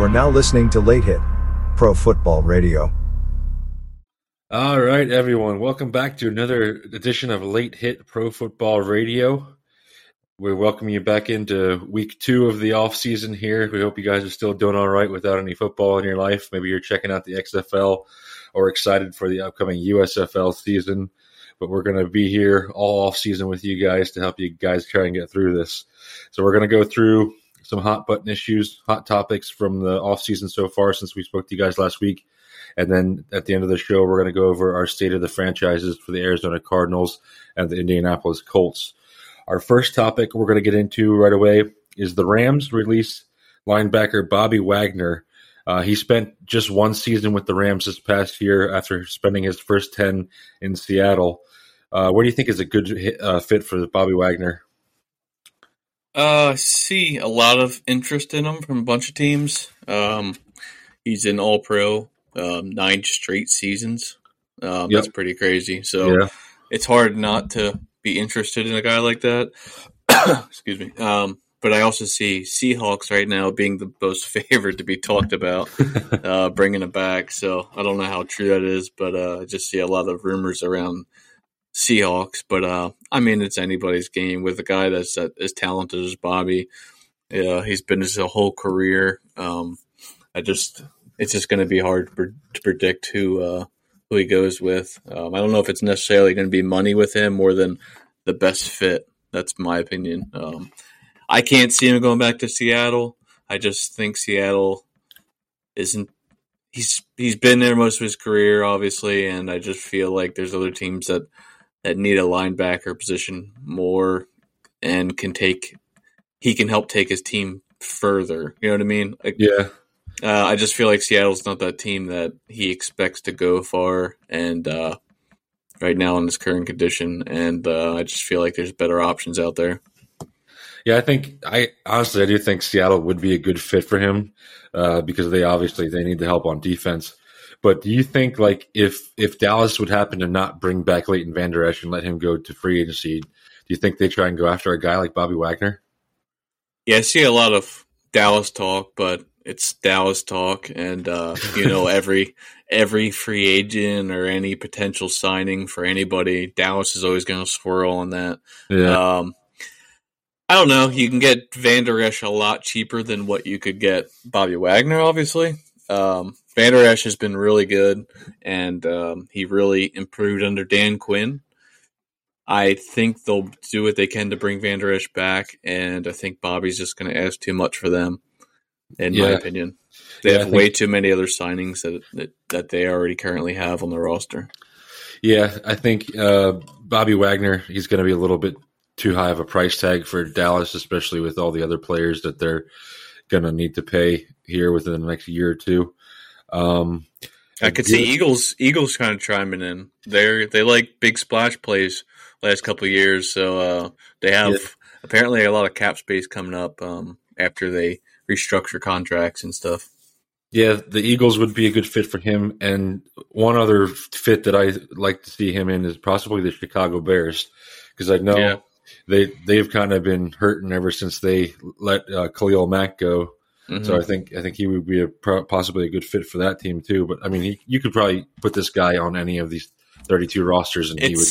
You are now listening to Late Hit, Pro Football Radio. All right, everyone. Welcome back to another edition of Late Hit Pro Football Radio. We welcome you back into week two of the off season here. We hope you guys are still doing all right without any football in your life. Maybe you're checking out the XFL or excited for the upcoming USFL season. But we're going to be here all off season with you guys to help you guys try and get through this. So we're going to go through some hot button issues, hot topics from the off season so far since we spoke to you guys last week. And then at the end of the show, we're going to go over our state of the franchises for the Arizona Cardinals and the Indianapolis Colts. Our first topic we're going to get into right away is the Rams release linebacker Bobby Wagner. Uh, he spent just one season with the Rams this past year after spending his first 10 in Seattle. Uh, what do you think is a good uh, fit for Bobby Wagner? Uh, see a lot of interest in him from a bunch of teams. Um, he's an All Pro um, nine straight seasons. Um, yep. That's pretty crazy. So yeah. it's hard not to be interested in a guy like that. Excuse me. Um, but I also see Seahawks right now being the most favored to be talked about, uh, bringing it back. So I don't know how true that is, but uh, I just see a lot of rumors around Seahawks. But uh, I mean, it's anybody's game with a guy that's uh, as talented as Bobby. Yeah, he's been his whole career. Um, I just it's just going to be hard to predict who uh, who he goes with. Um, I don't know if it's necessarily going to be money with him more than the best fit. That's my opinion. Um, I can't see him going back to Seattle. I just think Seattle isn't. He's he's been there most of his career, obviously, and I just feel like there's other teams that that need a linebacker position more and can take. He can help take his team further. You know what I mean? Like, yeah. Uh, I just feel like Seattle's not that team that he expects to go far, and uh, right now in this current condition, and uh, I just feel like there's better options out there. Yeah, I think I honestly I do think Seattle would be a good fit for him uh, because they obviously they need the help on defense. But do you think like if if Dallas would happen to not bring back Leighton Vander Esch and let him go to free agency, do you think they try and go after a guy like Bobby Wagner? Yeah, I see a lot of Dallas talk, but it's Dallas talk, and uh, you know every every free agent or any potential signing for anybody, Dallas is always going to swirl on that. Yeah. Um, I don't know. You can get Vander Esch a lot cheaper than what you could get Bobby Wagner. Obviously, um, Vander Esch has been really good, and um, he really improved under Dan Quinn. I think they'll do what they can to bring Vander Esch back, and I think Bobby's just going to ask too much for them in yeah. my opinion. They yeah, have way too many other signings that, that, that they already currently have on the roster. Yeah, I think uh, Bobby Wagner he's going to be a little bit too high of a price tag for Dallas, especially with all the other players that they're going to need to pay here within the next year or two. Um, I could see Eagles Eagles kind of chiming in. They they like big splash plays last couple years, so uh, they have yeah. apparently a lot of cap space coming up um, after they restructure contracts and stuff. Yeah, the Eagles would be a good fit for him. And one other fit that I like to see him in is possibly the Chicago Bears, because I know yeah. they they've kind of been hurting ever since they let uh, Khalil Mack go. Mm-hmm. So I think I think he would be a possibly a good fit for that team too. But I mean, he, you could probably put this guy on any of these thirty-two rosters, and it's, he would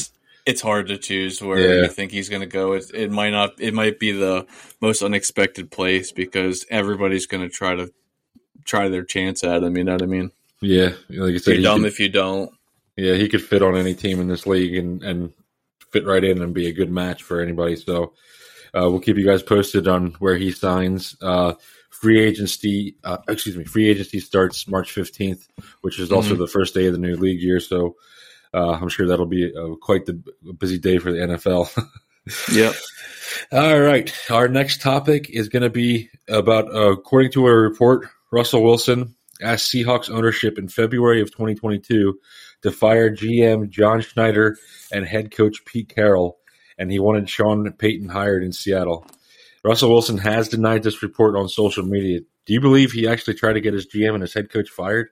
it's hard to choose where yeah. you think he's going to go. It, it might not. It might be the most unexpected place because everybody's going to try to try their chance at him. You know what I mean? Yeah, like you said, you're dumb could, if you don't. Yeah, he could fit on any team in this league and and fit right in and be a good match for anybody. So uh, we'll keep you guys posted on where he signs. Uh, free agency, uh, excuse me, free agency starts March fifteenth, which is also mm-hmm. the first day of the new league year. So uh, I'm sure that'll be uh, quite the busy day for the NFL. yep. All right. Our next topic is going to be about, uh, according to a report, Russell Wilson asked Seahawks ownership in February of 2022 to fire GM John Schneider and head coach Pete Carroll, and he wanted Sean Payton hired in Seattle. Russell Wilson has denied this report on social media. Do you believe he actually tried to get his GM and his head coach fired?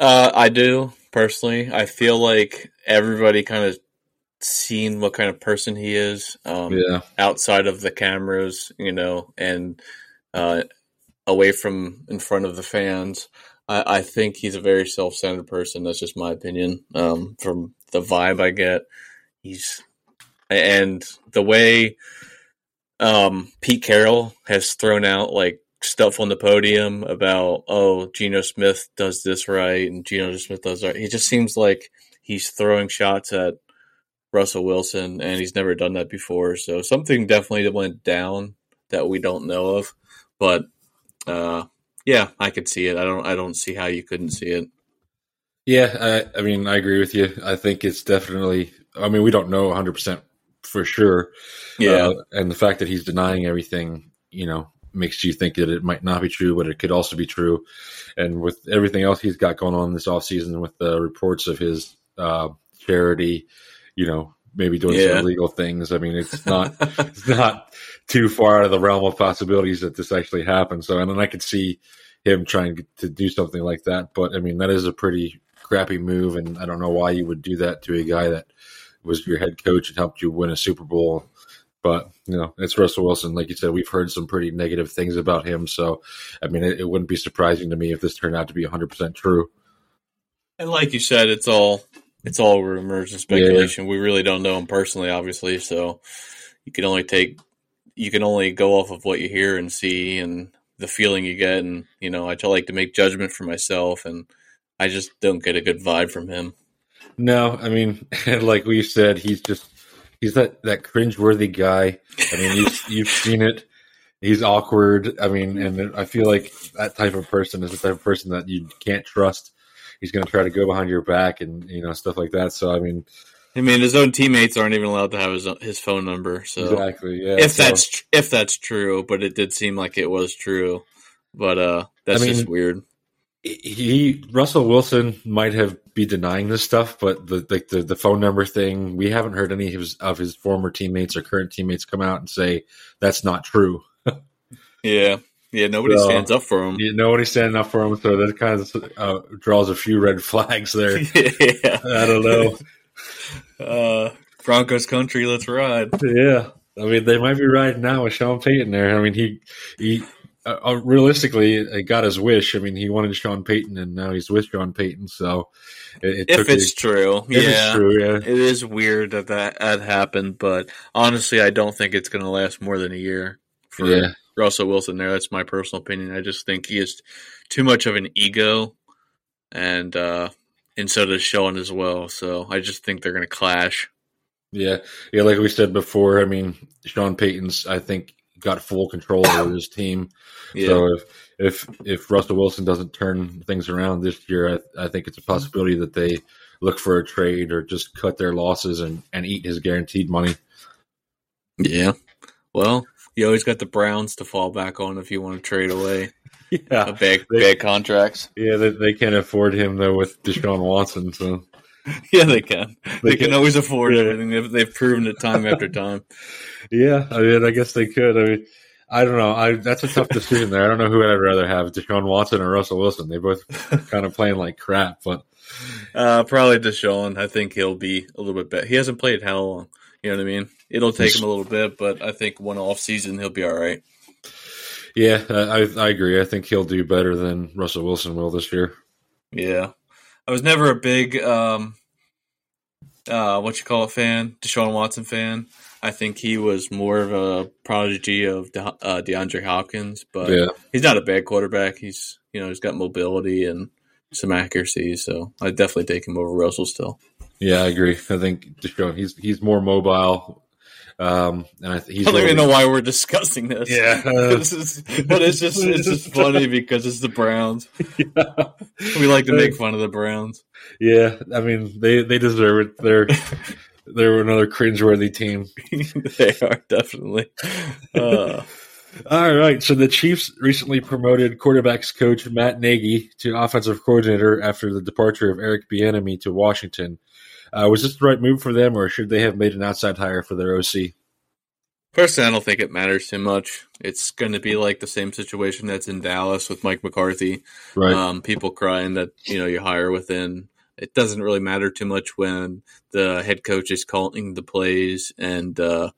Uh, I do personally. I feel like everybody kind of seen what kind of person he is. Um, yeah. Outside of the cameras, you know, and uh, away from in front of the fans. I, I think he's a very self centered person. That's just my opinion. Um, from the vibe I get, he's and the way um, Pete Carroll has thrown out like stuff on the podium about oh Geno Smith does this right and Geno Smith does that. He just seems like he's throwing shots at Russell Wilson and he's never done that before. So something definitely went down that we don't know of. But uh, yeah, I could see it. I don't I don't see how you couldn't see it. Yeah, I, I mean I agree with you. I think it's definitely I mean we don't know 100% for sure. Yeah. Uh, and the fact that he's denying everything, you know, makes you think that it might not be true, but it could also be true. And with everything else he's got going on this offseason with the reports of his uh, charity, you know, maybe doing yeah. some illegal things. I mean, it's not it's not too far out of the realm of possibilities that this actually happens. So, and then I could see him trying to do something like that. But I mean, that is a pretty crappy move, and I don't know why you would do that to a guy that was your head coach and helped you win a Super Bowl. But you know, it's Russell Wilson. Like you said, we've heard some pretty negative things about him. So, I mean, it, it wouldn't be surprising to me if this turned out to be 100 percent true. And like you said, it's all it's all rumors and speculation. Yeah. We really don't know him personally, obviously. So you can only take you can only go off of what you hear and see and the feeling you get. And you know, I like to make judgment for myself, and I just don't get a good vibe from him. No, I mean, like we said, he's just he's that that cringeworthy guy. I mean, you've, you've seen it. He's awkward. I mean, and I feel like that type of person is the type of person that you can't trust. He's going to try to go behind your back and you know stuff like that. So I mean, I mean, his own teammates aren't even allowed to have his his phone number. So exactly, yeah. If so, that's if that's true, but it did seem like it was true. But uh, that's I mean, just weird he Russell Wilson might have be denying this stuff, but the, the the, the phone number thing, we haven't heard any of his, of his former teammates or current teammates come out and say that's not true. yeah, yeah, nobody so, stands up for him. Yeah, nobody standing up for him, so that kind of uh, draws a few red flags there. yeah, I don't know. Uh, Broncos country, let's ride. Yeah, I mean they might be riding now with Sean Payton there. I mean he he uh, uh, realistically, got his wish. I mean, he wanted Sean Payton, and now he's with Sean Payton. So, it, it if it's a, true, if yeah, it's true, yeah, it is weird that that happened. But honestly, I don't think it's going to last more than a year for yeah. Russell Wilson. There, that's my personal opinion. I just think he is too much of an ego, and uh, and so does Sean as well. So I just think they're going to clash. Yeah, yeah, like we said before. I mean, Sean Payton's. I think got full control over his team. Yeah. So if if if Russell Wilson doesn't turn things around this year, I, I, think it's a possibility that they look for a trade or just cut their losses and, and eat his guaranteed money. Yeah. Well, you always got the Browns to fall back on if you want to trade away. yeah, big big contracts. Yeah, they, they can't afford him though with Deshaun Watson. So yeah, they can. They, they can. can. always afford yeah. everything. They've, they've proven it time after time. Yeah, I mean, I guess they could. I mean, I don't know. I that's a tough decision there. I don't know who I'd rather have, Deshaun Watson or Russell Wilson. They both kind of playing like crap, but uh, probably Deshaun. I think he'll be a little bit better. He hasn't played how long? You know what I mean? It'll take him a little bit, but I think one off season he'll be all right. Yeah, I, I agree. I think he'll do better than Russell Wilson will this year. Yeah, I was never a big um, uh, what you call it fan, Deshaun Watson fan. I think he was more of a prodigy of De- uh, DeAndre Hopkins, but yeah. he's not a bad quarterback. He's you know he's got mobility and some accuracy, so I definitely take him over Russell still. Yeah, I agree. I think Deshaun he's he's more mobile. Um, and I, he's I don't really, even know why we're discussing this. Yeah, this is, but it's just it's just funny because it's the Browns. Yeah. We like to make fun of the Browns. Yeah, I mean they they deserve it. They're they're another cringeworthy team. they are definitely. Uh. All right. So the Chiefs recently promoted quarterbacks coach Matt Nagy to offensive coordinator after the departure of Eric Bieniemy to Washington. Uh, was this the right move for them, or should they have made an outside hire for their OC? Personally, I don't think it matters too much. It's going to be like the same situation that's in Dallas with Mike McCarthy. Right. Um, people crying that you know you hire within. It doesn't really matter too much when the head coach is calling the plays and uh,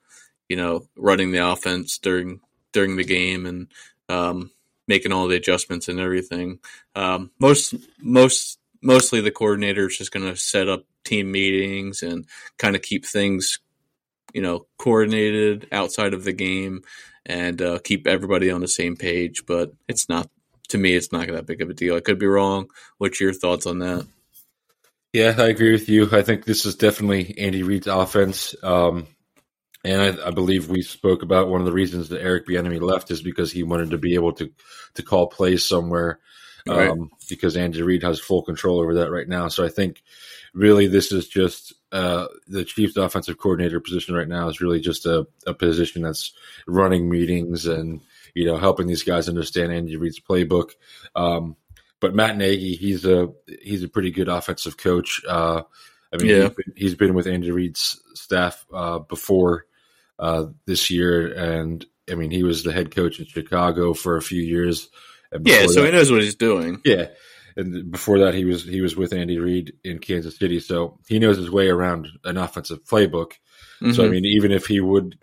you know running the offense during during the game and um, making all the adjustments and everything. Um, most most mostly the coordinator is just going to set up team meetings and kind of keep things you know coordinated outside of the game and uh, keep everybody on the same page. But it's not to me, it's not that big of a deal. I could be wrong. What's your thoughts on that? Yeah, I agree with you. I think this is definitely Andy Reid's offense. Um, and I, I, believe we spoke about one of the reasons that Eric Bieniemy left is because he wanted to be able to to call plays somewhere. Um, right. Because Andy Reid has full control over that right now. So I think really this is just uh, the Chiefs' offensive coordinator position right now is really just a, a position that's running meetings and you know helping these guys understand Andy Reid's playbook. Um, but Matt Nagy, he's a he's a pretty good offensive coach. Uh, I mean, yeah. he's, been, he's been with Andy Reid's staff uh, before uh, this year, and I mean, he was the head coach in Chicago for a few years. Yeah, so that, he knows what he's doing. Yeah, and before that, he was he was with Andy Reid in Kansas City, so he knows his way around an offensive playbook. Mm-hmm. So I mm-hmm. mean, even if he would,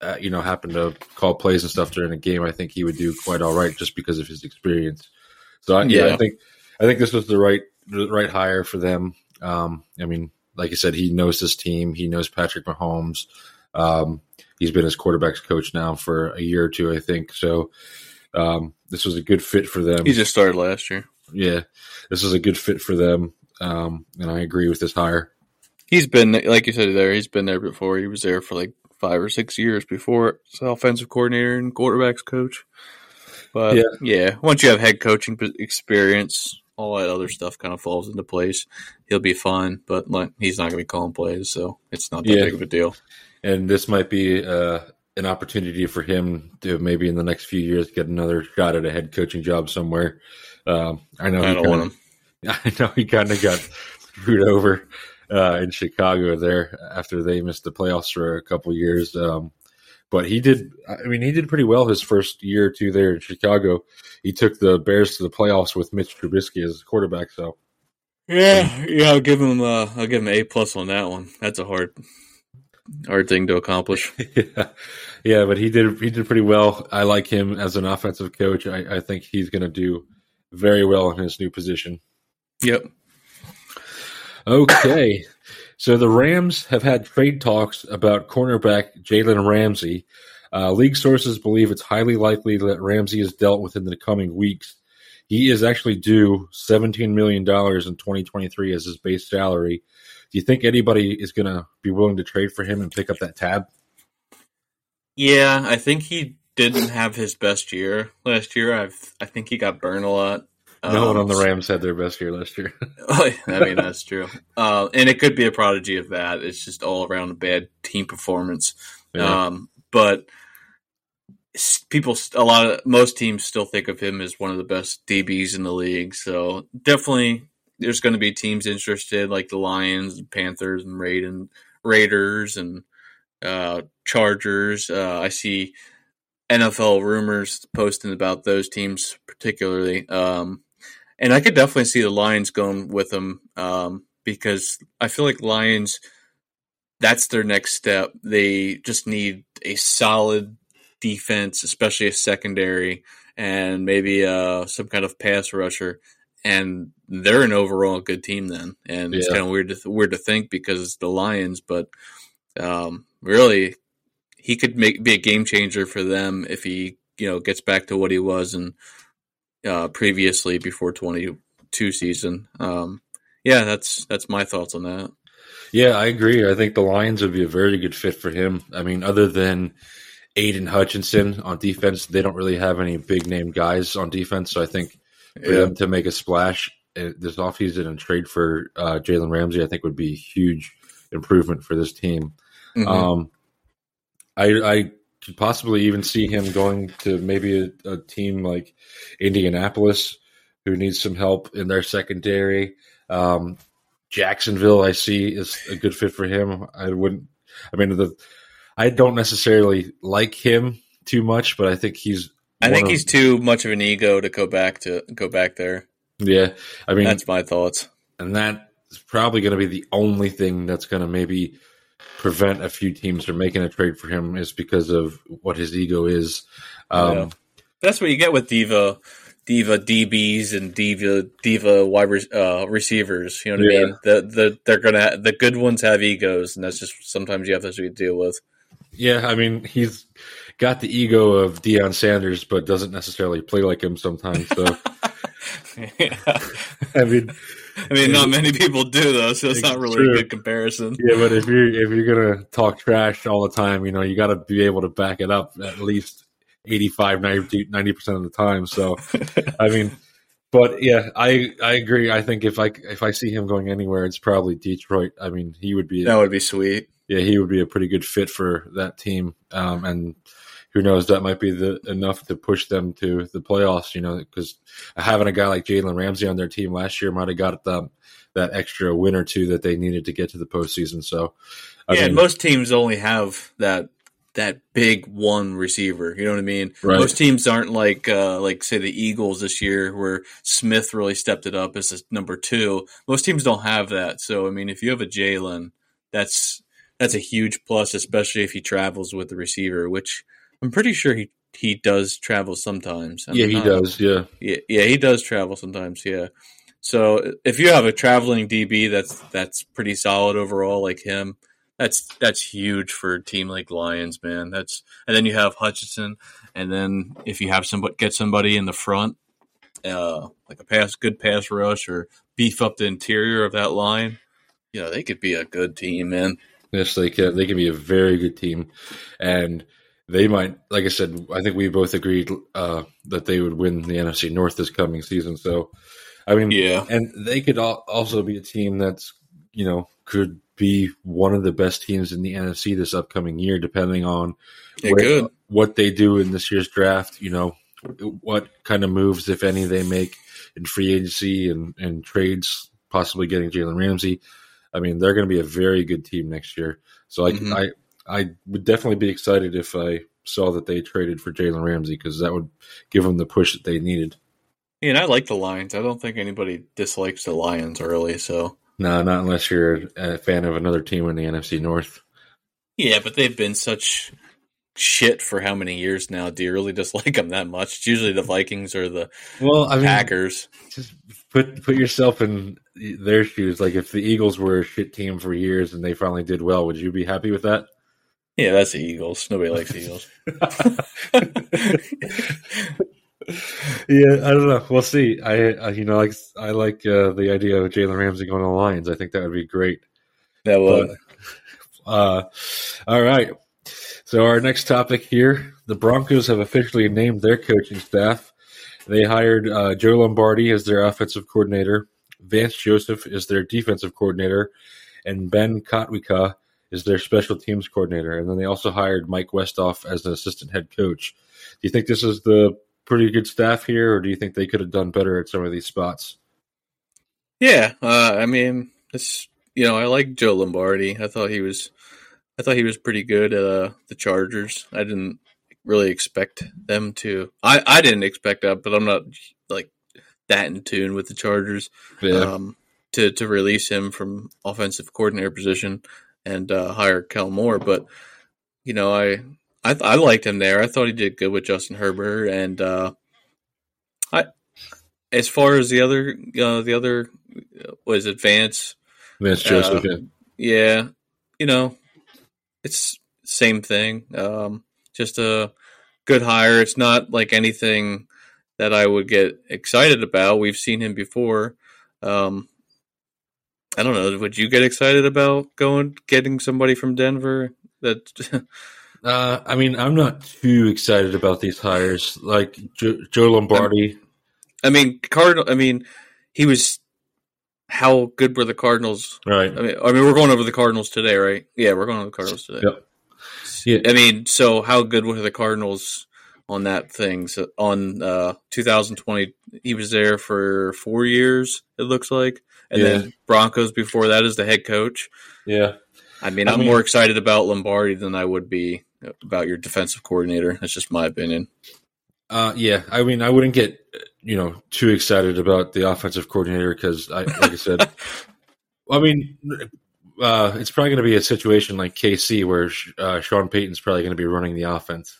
uh, you know, happen to call plays and stuff during a game, I think he would do quite all right just because of his experience. So I, yeah. yeah, I think I think this was the right the right hire for them. Um, I mean, like I said, he knows this team. He knows Patrick Mahomes. Um, he's been his quarterback's coach now for a year or two, I think. So um, this was a good fit for them. He just started last year. Yeah, this is a good fit for them, um, and I agree with this hire. He's been like you said there. He's been there before. He was there for like five or six years before offensive coordinator and quarterbacks coach. But yeah. yeah, once you have head coaching experience, all that other stuff kind of falls into place. He'll be fine, but like, he's not going to be calling plays, so it's not that yeah. big of a deal. And this might be uh, an opportunity for him to maybe in the next few years get another shot at a head coaching job somewhere. Um, I know. I don't kinda, want him. I know he kind of got screwed over uh, in Chicago there after they missed the playoffs for a couple years. Um, but he did. I mean, he did pretty well his first year or two there in Chicago. He took the Bears to the playoffs with Mitch Trubisky as quarterback. So, yeah, yeah, I'll give him. Uh, I'll give him a plus on that one. That's a hard, hard thing to accomplish. yeah. yeah, but he did. He did pretty well. I like him as an offensive coach. I, I think he's going to do very well in his new position. Yep. Okay. So the Rams have had trade talks about cornerback Jalen Ramsey. Uh, league sources believe it's highly likely that Ramsey is dealt within the coming weeks. He is actually due $17 million in 2023 as his base salary. Do you think anybody is going to be willing to trade for him and pick up that tab? Yeah, I think he didn't have his best year last year. I've I think he got burned a lot. No um, one on the Rams had their best year last year. I mean, that's true. Uh, and it could be a prodigy of that. It's just all around a bad team performance. Yeah. Um, but people, a lot of most teams still think of him as one of the best DBs in the league. So definitely, there's going to be teams interested, like the Lions, Panthers, and Raiden, Raiders, and uh, Chargers. Uh, I see NFL rumors posting about those teams particularly. Um, and I could definitely see the Lions going with them um, because I feel like Lions, that's their next step. They just need a solid defense, especially a secondary, and maybe uh, some kind of pass rusher. And they're an overall good team then. And yeah. it's kind of weird to weird to think because it's the Lions, but um, really, he could make be a game changer for them if he you know gets back to what he was and uh, previously before 22 season. Um, yeah, that's that's my thoughts on that. Yeah, I agree. I think the Lions would be a very good fit for him. I mean, other than Aiden Hutchinson on defense, they don't really have any big name guys on defense. So I think for yeah. them to make a splash this offseason and trade for uh, Jalen Ramsey, I think would be a huge improvement for this team. Mm-hmm. Um, I, I could possibly even see him going to maybe a, a, team like Indianapolis, who needs some help in their secondary. Um, Jacksonville, I see is a good fit for him. I wouldn't. I mean, the I don't necessarily like him too much, but I think he's. I think of, he's too much of an ego to go back to go back there. Yeah, I mean that's my thoughts, and that is probably going to be the only thing that's going to maybe prevent a few teams from making a trade for him is because of what his ego is. Um, yeah. That's what you get with diva, diva DBs and diva diva wide re- uh, receivers. You know what Yeah. I mean? The the they're gonna the good ones have egos, and that's just sometimes you have to deal with. Yeah, I mean he's got the ego of Deion Sanders, but doesn't necessarily play like him sometimes. So I mean, I mean, not many people do though, so it's It's not really true. a good comparison. yeah, but if you're if you're gonna talk trash all the time, you know you got to be able to back it up at least 85 90 percent of the time. So I mean, but yeah, I I agree. I think if I if I see him going anywhere, it's probably Detroit. I mean, he would be That would be sweet. yeah, he would be a pretty good fit for that team. Um, and who knows, that might be the enough to push them to the playoffs. You know, because having a guy like Jalen Ramsey on their team last year might have got them that extra win or two that they needed to get to the postseason. So, I yeah, mean, most teams only have that that big one receiver. You know what I mean? Right. Most teams aren't like uh, like say the Eagles this year, where Smith really stepped it up as a number two. Most teams don't have that. So I mean, if you have a Jalen, that's that's a huge plus, especially if he travels with the receiver, which I'm pretty sure he he does travel sometimes. I'm yeah, he not- does. Yeah, Yeah, yeah, he does travel sometimes. Yeah. So if you have a traveling DB that's that's pretty solid overall, like him, that's that's huge for a team like Lions, man. That's and then you have Hutchinson, and then if you have somebody get somebody in the front, uh, like a pass, good pass rush, or beef up the interior of that line, you know, they could be a good team, man. yes, they can. They can be a very good team, and they might. Like I said, I think we both agreed uh, that they would win the NFC North this coming season. So, I mean, Yeah, and they could al- also be a team that's you know could be one of the best teams in the NFC this upcoming year, depending on where- what they do in this year's draft. You know, what kind of moves, if any, they make in free agency and, and trades, possibly getting Jalen Ramsey. I mean, they're going to be a very good team next year. So I, Mhm. I, I would definitely be excited if I saw that they traded for Jalen Ramsey because that would give them the push that they needed. And I like the Lions. I don't think anybody dislikes the Lions early, so. No, not unless you're a fan of another team in the NFC North. Yeah, but they've been such shit for how many years now? Do you really dislike them that much? It's usually the Vikings or the Well, I mean, Packers. just put put yourself in their shoes. Like if the Eagles were a shit team for years and they finally did well, would you be happy with that? Yeah, that's the Eagles. Nobody likes the Eagles. yeah, I don't know. We'll see. I, I you know, like I like uh, the idea of Jalen Ramsey going to the Lions. I think that would be great. That would. Uh, all right. So our next topic here: the Broncos have officially named their coaching staff. They hired uh, Joe Lombardi as their offensive coordinator. Vance Joseph is their defensive coordinator, and Ben Kotwica is their special teams coordinator. And then they also hired Mike Westhoff as an assistant head coach. Do you think this is the pretty good staff here, or do you think they could have done better at some of these spots? Yeah, uh, I mean, it's you know, I like Joe Lombardi. I thought he was, I thought he was pretty good at uh, the Chargers. I didn't really expect them to. I I didn't expect that, but I'm not like that in tune with the Chargers. um, to to release him from offensive coordinator position and uh, hire Kellen Moore. But you know, I I, I liked him there. I thought he did good with Justin Herbert, and uh, I as far as the other uh, the other was it Vance? Vance Joseph. uh, yeah. Yeah, you know, it's same thing. Um, just a good hire. It's not like anything that I would get excited about. We've seen him before. Um, I don't know. Would you get excited about going getting somebody from Denver? That Uh, I mean, I'm not too excited about these hires. Like jo- Joe Lombardi. I mean, Cardinal. I mean, he was. How good were the Cardinals? right. I mean, I mean, we're going over the Cardinals today, right? Yeah, we're going over the Cardinals today. Yep. Yeah. I mean, so how good were the Cardinals on that thing? So on uh, 2020, he was there for four years. It looks like, and Yeah. then Broncos before that as the head coach. Yeah. I mean, I I'm mean- more excited about Lombardi than I would be about your defensive coordinator. That's just my opinion. Uh, yeah. I mean, I wouldn't get you know too excited about the offensive coordinator because, I like I said, I mean, uh, it's probably going to be a situation like KC where uh, Sean Payton's probably going to be running the offense.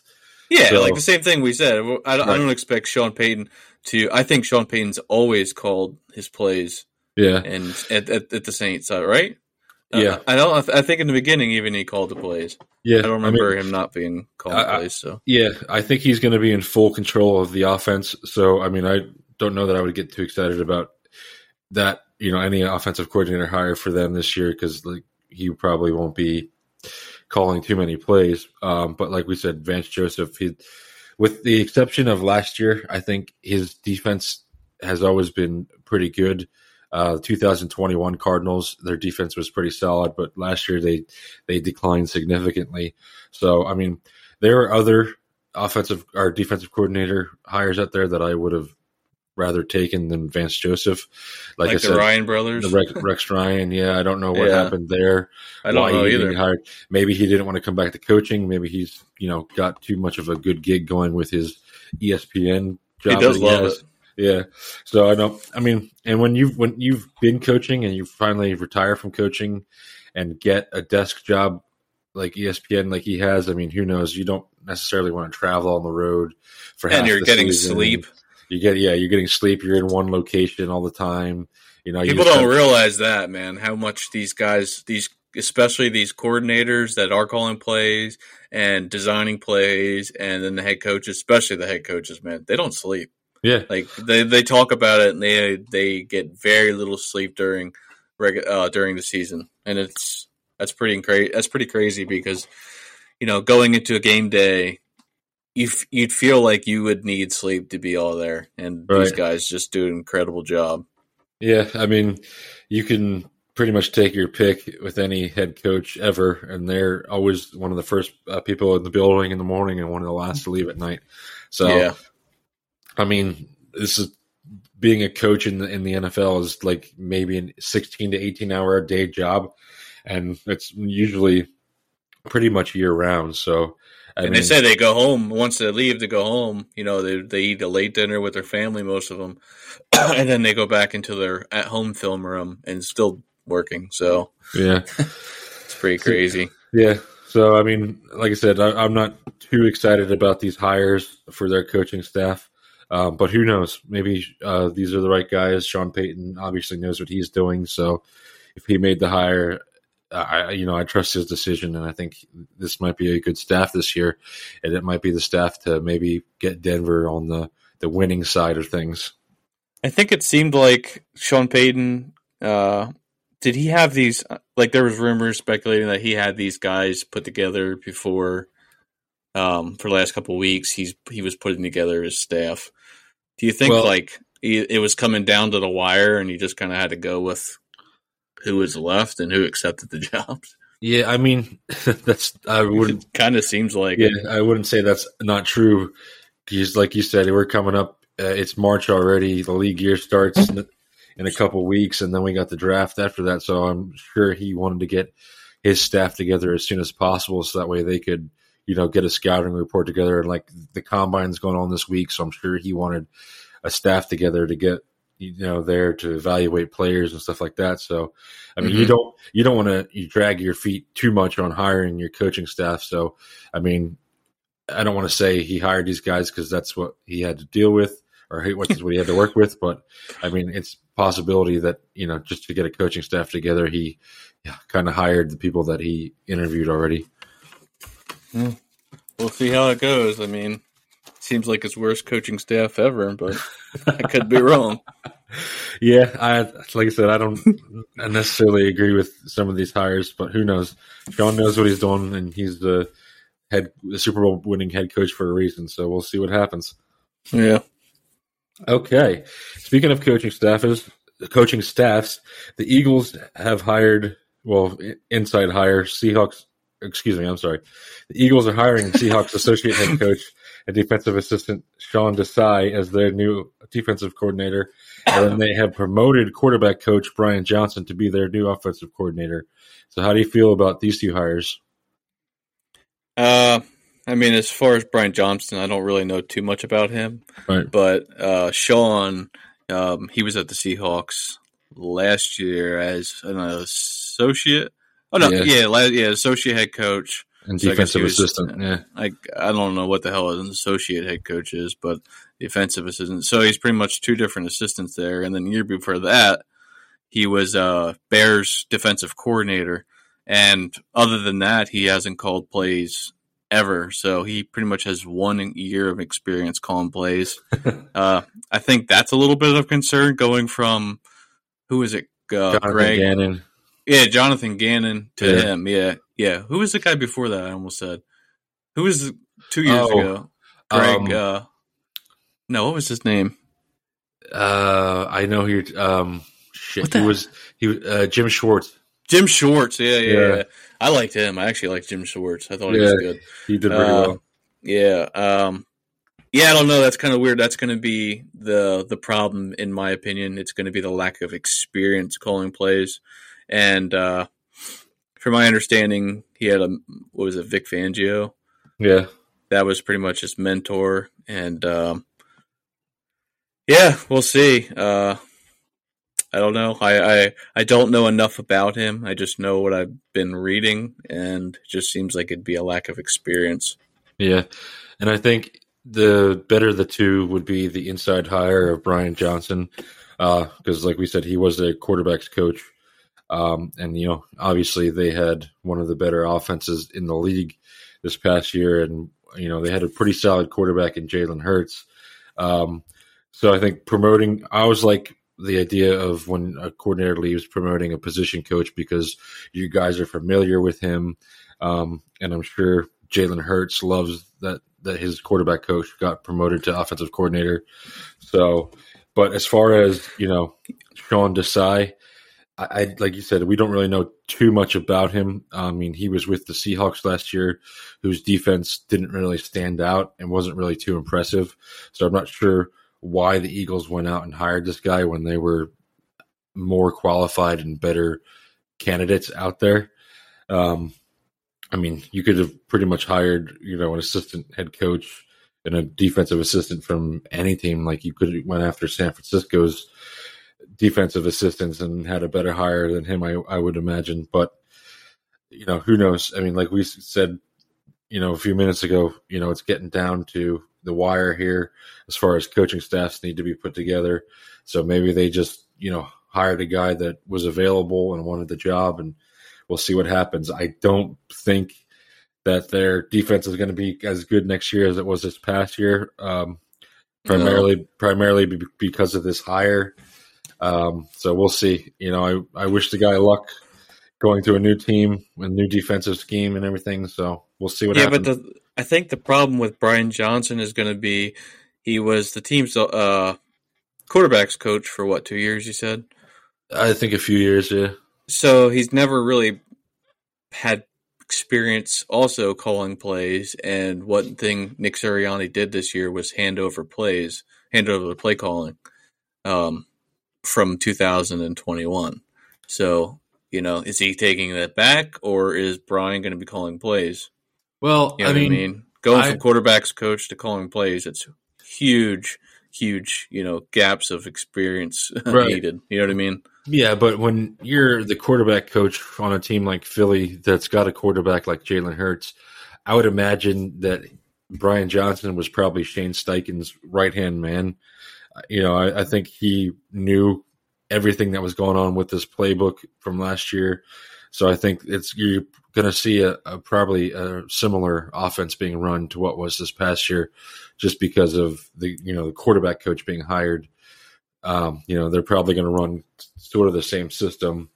Yeah, so, like the same thing we said. I don't, right. I don't expect Sean Payton to. I think Sean Payton's always called his plays. Yeah, and at, at, at the Saints, right? Uh, yeah, I don't. I think in the beginning, even he called the plays. Yeah, I don't remember I mean, him not being called I, plays. So yeah, I think he's going to be in full control of the offense. So I mean, I don't know that I would get too excited about that. You know, any offensive coordinator hire for them this year because like he probably won't be calling too many plays. Um, but like we said, Vance Joseph, he, with the exception of last year, I think his defense has always been pretty good. Uh, 2021 Cardinals, their defense was pretty solid, but last year they they declined significantly. So, I mean, there are other offensive or defensive coordinator hires out there that I would have rather taken than Vance Joseph. Like, like I said, Ryan brothers, Rex, Rex, Ryan. Yeah, I don't know what yeah. happened there. I don't know either. Hired. Maybe he didn't want to come back to coaching. Maybe he's you know got too much of a good gig going with his ESPN job. He does love it. Yeah. So I don't. I mean, and when you've when you've been coaching and you finally retire from coaching and get a desk job like ESPN, like he has, I mean, who knows? You don't necessarily want to travel on the road for half. and you're getting season. sleep you get yeah, you're getting sleep. You're in one location all the time. You know, people don't realize that man. How much these guys, these especially these coordinators that are calling plays and designing plays, and then the head coaches, especially the head coaches, man, they don't sleep. Yeah, like they they talk about it and they they get very little sleep during uh, during the season, and it's that's pretty crazy. That's pretty crazy because you know going into a game day you you'd feel like you would need sleep to be all there, and right. these guys just do an incredible job. Yeah, I mean, you can pretty much take your pick with any head coach ever, and they're always one of the first uh, people in the building in the morning and one of the last to leave at night. So, yeah. I mean, this is being a coach in the, in the NFL is like maybe a 16 to 18 hour a day job, and it's usually pretty much year round. So, I and mean, they say they go home once they leave to go home. You know, they they eat a late dinner with their family, most of them, and then they go back into their at home film room and still working. So yeah, it's pretty crazy. Yeah. So I mean, like I said, I, am not too excited about these hires for their coaching staff. Um, but who knows? Maybe uh, these are the right guys. Sean Payton obviously knows what he's doing. So if he made the hire, I, you know, I trust his decision, and I think this might be a good staff this year, and it might be the staff to maybe get Denver on the the winning side of things. I think it seemed like Sean Payton. Uh, did he have these? Like there was rumors speculating that he had these guys put together before. Um, for the last couple weeks, he's he was putting together his staff. Do you think well, like it was coming down to the wire, and he just kind of had to go with who was left and who accepted the jobs. Yeah, I mean, that's I would kind of seems like yeah, it. I wouldn't say that's not true. Because, like you said, we're coming up. Uh, it's March already. The league year starts in, in a couple weeks, and then we got the draft after that. So I'm sure he wanted to get his staff together as soon as possible, so that way they could, you know, get a scouting report together. And like the combine's going on this week, so I'm sure he wanted a staff together to get you know there to evaluate players and stuff like that. So, I mean, mm-hmm. you don't you don't want to you drag your feet too much on hiring your coaching staff. So, I mean, I don't want to say he hired these guys because that's what he had to deal with or what he had to work with. But I mean, it's possibility that you know just to get a coaching staff together, he yeah, kind of hired the people that he interviewed already. Mm. We'll see how it goes. I mean, seems like his worst coaching staff ever, but I could be wrong. Yeah, I like I said, I don't necessarily agree with some of these hires, but who knows? Sean knows what he's doing, and he's the head, the Super Bowl winning head coach for a reason. So we'll see what happens. Yeah. Okay. Speaking of coaching staffs, coaching staffs, the Eagles have hired, well, inside hire Seahawks. Excuse me, I'm sorry. The Eagles are hiring Seahawks associate head coach and defensive assistant Sean Desai as their new defensive coordinator. And then they have promoted quarterback coach Brian Johnson to be their new offensive coordinator. So, how do you feel about these two hires? Uh, I mean, as far as Brian Johnson, I don't really know too much about him. Right. But uh, Sean, um, he was at the Seahawks last year as an associate. Oh no, yeah, yeah, yeah associate head coach. and So defensive was- assistant. Yeah, I I don't know what the hell an associate head coach is, but the offensive assistant. So he's pretty much two different assistants there. And then the year before that, he was uh, Bears defensive coordinator. And other than that, he hasn't called plays ever. So he pretty much has one year of experience calling plays. uh, I think that's a little bit of concern going from who is it? Uh, Greg. Gannon. Yeah, Jonathan Gannon to Yeah. him. Yeah, yeah. Who was the guy before that? I almost said. Who was the- two years Oh, ago? Greg. um, uh, no, what was his name? Uh, I know who you're. Um, shit, he was he was, uh, Jim Schwartz. Jim Schwartz. Yeah, yeah, Yeah. yeah. I liked him. I actually liked Jim Schwartz. I thought he was good. He did pretty Uh, well. Yeah. Um, yeah, I don't know. That's kind of weird. That's going to be the the problem, in my opinion. It's going to be the lack of experience calling plays, and uh, from my understanding, he had a what was it, Vic Fangio? Yeah, that was pretty much his mentor. And um, yeah we'll see. Uh, i don't know. I, I i don't know enough about him. I just know what i've been reading and it just seems like it'd be a lack of experience. Yeah, and I think the better the two would be the inside hire of Brian Johnson, because like we said, he was the quarterbacks coach, um, and you know obviously they had one of the better offenses in the league this past year, and you know they had a pretty solid quarterback in Jalen Hurts. Um, so I think promoting, I was like the idea of when a coordinator leaves, promoting a position coach because you guys are familiar with him, um, and I'm sure Jalen Hurts loves that that his quarterback coach got promoted to offensive coordinator. So, but as far as you know, Sean Desai, I, I like you said, we don't really know too much about him. I mean, he was with the Seahawks last year, whose defense didn't really stand out and wasn't really too impressive. So I'm not sure why the Eagles went out and hired this guy when they were more qualified and better candidates out there. Um, I mean, you could have pretty much hired, you know, an assistant head coach and a defensive assistant from any team. Like you could have went after San Francisco's defensive assistants and had a better hire than him. I I would imagine, but you know, who knows? I mean, like we said, you know, a few minutes ago, you know, it's getting down to the wire here as far as coaching staffs need to be put together. So maybe they just, you know, hired a guy that was available and wanted the job and we'll see what happens. I don't think that their defense is going to be as good next year as it was this past year. Um, primarily, primarily because of this hire. Um, so we'll see. You know, I, I wish the guy luck going to a new team, a new defensive scheme, and everything. So we'll see what happens. yeah happens. but the, i think the problem with brian johnson is going to be he was the team's uh, quarterbacks coach for what two years you said I think a few years. Yeah, So he's never really had experience also calling plays. And one thing Nick Sirianni did this year was hand over plays, hand over the play calling um, from 2021. So, you know, is he taking that back or is Brian going to be calling plays? well, You know I mean, I mean? Going I- from quarterbacks coach to calling plays, it's huge, huge, you know, gaps of experience Right. needed. You know what I mean? Yeah, but when you're the quarterback coach on a team like Philly that's got a quarterback like Jalen Hurts, I would imagine that Brian Johnson was probably Shane Steichen's right hand man. You know, I, I think he knew everything that was going on with this playbook from last year. So I think it's you're going to see a, a probably a similar offense being run to what was this past year, just because of the you know the quarterback coach being hired. Um, you know, they're probably going to run sort of the same system.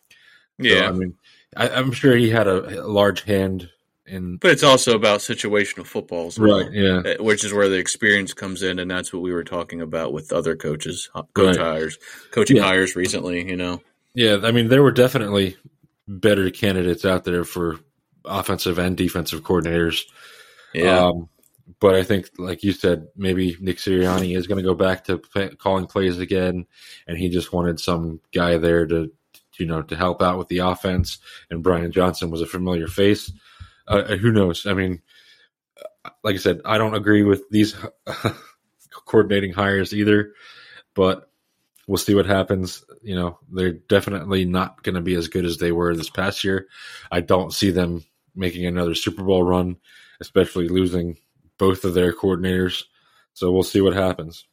So, I mean, I, I'm sure he had a, a large hand in. But it's also about situational football as well, Right. Yeah. uh, which is where the experience comes in, and that's what we were talking about with other coaches, uh, coach Right. hires, coaching Yeah. hires recently. You know, Yeah. I mean, there were definitely better candidates out there for offensive and defensive coordinators. yeah, Um, but I think, like you said, maybe Nick Sirianni is going to go back to play, calling plays again, and he just wanted some guy there to, you know, to help out with the offense. And Brian Johnson was a familiar face. Uh, who knows? I mean, like I said, I don't agree with these coordinating hires either, but we'll see what happens. You know, they're definitely not going to be as good as they were this past year. I don't see them making another Super Bowl run, especially losing both of their coordinators. So we'll see what happens.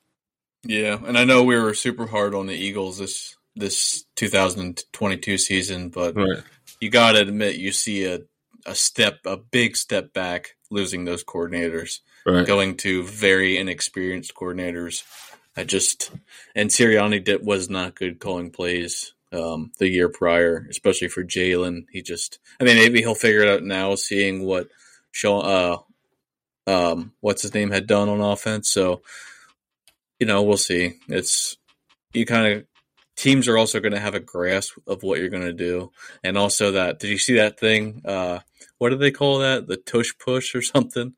Yeah, and I know we were super hard on the Eagles this this 2022 season, but right. you got to admit you see a a step, a big step back, losing those coordinators, right. going to very inexperienced coordinators. I just and Sirianni did, was not good calling plays um, the year prior, especially for Jalen. He just, I mean, maybe he'll figure it out now, seeing what Sean, uh, um, what's his name had done on offense. So, you know, we'll see. It's you kind of teams are also going to have a grasp of what you're going to do, and also that. Did you see that thing? Uh, what do they call that? The tush push or something?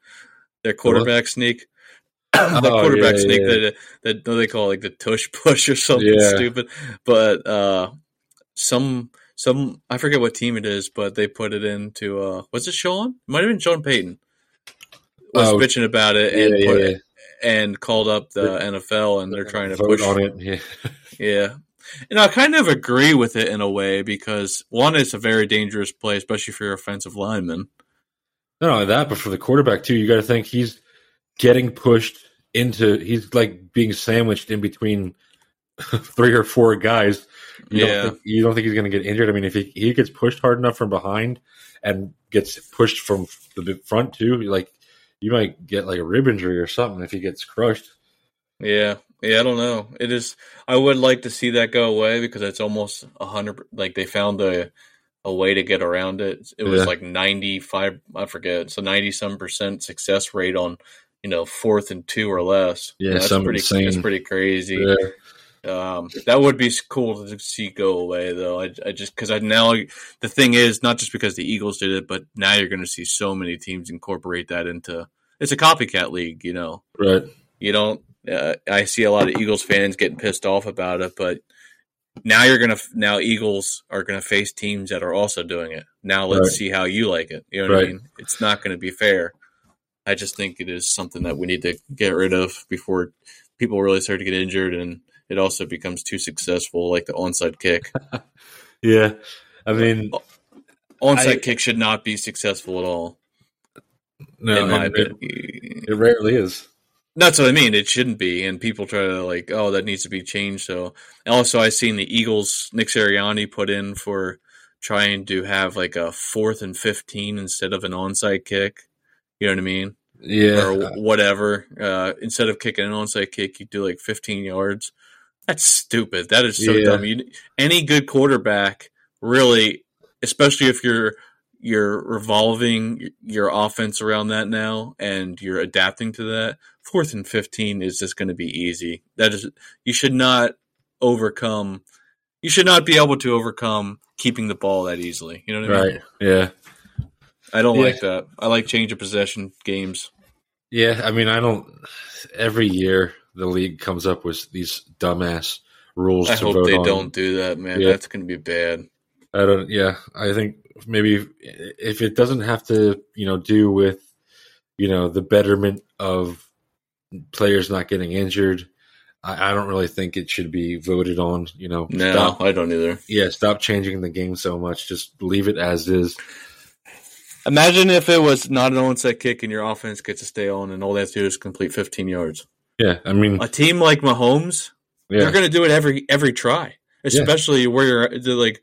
Their quarterback what? sneak. the oh, quarterback yeah, sneak yeah. that that they call like the tush push or something yeah. stupid. But uh, some some I forget what team it is, but they put it into uh, was it Sean? It might have been Sean Payton was oh, bitching about it and put it, and called up the NFL and they're trying to push on it. Yeah. yeah. And I kind of agree with it in a way because one, it's a very dangerous play, especially for your offensive lineman. Not only that, but for the quarterback too, you got to think he's getting pushed into. He's like being sandwiched in between three or four guys. You yeah, don't think, you don't think he's going to get injured. I mean, if he, he gets pushed hard enough from behind and gets pushed from the front too, like you might get like a rib injury or something if he gets crushed. Yeah, yeah, I don't know. It is. I would like to see that go away because it's almost a hundred. Like they found a a way to get around it. It was yeah. like ninety five. I forget. So ninety some percent success rate on you know fourth and two or less. Yeah, that's pretty. Insane. That's pretty crazy. Yeah. Um, that would be cool to see go away, though. I, I just because I now the thing is not just because the Eagles did it, but now you're going to see so many teams incorporate that into. It's a copycat league, you know. Right. You don't uh, I see a lot of Eagles fans getting pissed off about it, but now you're gonna now Eagles are gonna face teams that are also doing it. Now let's right. see how you like it. You know what right. I mean? It's not going to be fair. I just think it is something that we need to get rid of before people really start to get injured and it also becomes too successful, like the onside kick. yeah, I mean, onside I, kick should not be successful at all. No, it, it rarely is. That's what I mean. It shouldn't be, and people try to like, oh, that needs to be changed. So, also, I seen the Eagles Nick Sirianni put in for trying to have like a fourth and fifteen instead of an onside kick. You know what I mean? Yeah, or whatever. Uh, instead of kicking an onside kick, you do like fifteen yards. That's stupid. That is so yeah. dumb. You, any good quarterback, really, especially if you're you're revolving your offense around that now and you're adapting to that fourth and 15 is just going to be easy that is you should not overcome you should not be able to overcome keeping the ball that easily you know what i mean right yeah i don't yeah. like that i like change of possession games yeah i mean i don't every year the league comes up with these dumbass rules i hope they on. don't do that man yeah. that's going to be bad I don't. Yeah, I think maybe if it doesn't have to, you know, do with, you know, the betterment of players not getting injured, I, I don't really think it should be voted on. You know, no, stop, I don't either. Yeah, stop changing the game so much. Just leave it as is. Imagine if it was not an onside kick and your offense gets to stay on, and all they have to do is complete 15 yards. Yeah, I mean, a team like Mahomes, yeah. they're going to do it every every try, especially yeah. where you're like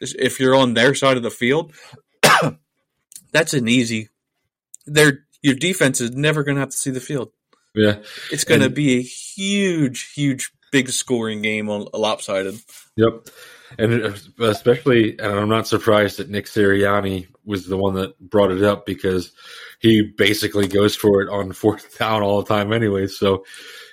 if you're on their side of the field, that's an easy. Their your defense is never going to have to see the field. Yeah, it's going to be a huge, huge, big scoring game on lopsided. Yep, and uh, especially, and I'm not surprised that Nick Sirianni was the one that brought it up because he basically goes for it on fourth down all the time, anyway. So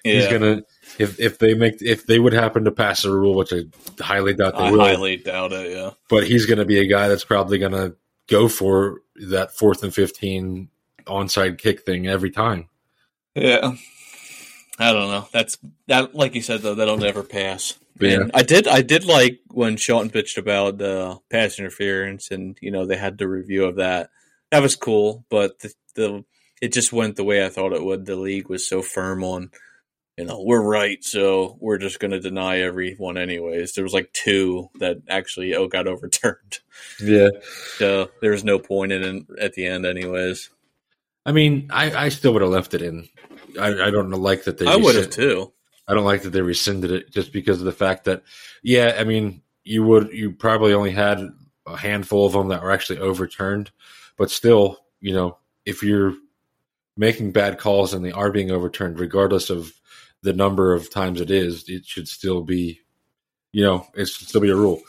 yeah. he's gonna if if they make if they would happen to pass a rule, which I highly doubt they I will. highly doubt it. Yeah, but he's going to be a guy that's probably going to go for that fourth and fifteen onside kick thing every time. Yeah, I don't know. That's that. Like you said though, that'll never pass. Yeah. I did. I did like when Shelton pitched about the pass interference, and you know they had the review of that. That was cool, but the, the it just went the way I thought it would. The league was so firm on you know, we're right, so we're just going to deny everyone anyways. There was like two that actually oh got overturned. Yeah. So there was no point in it at the end, anyways. I mean, I, I still would have left it in. I, I don't like that they. I would have too. I don't like that they rescinded it just because of the fact that, yeah, I mean, you would you probably only had a handful of them that were actually overturned, but still, you know, if you're making bad calls and they are being overturned, regardless of the number of times it is, it should still be, you know, it should still be a rule.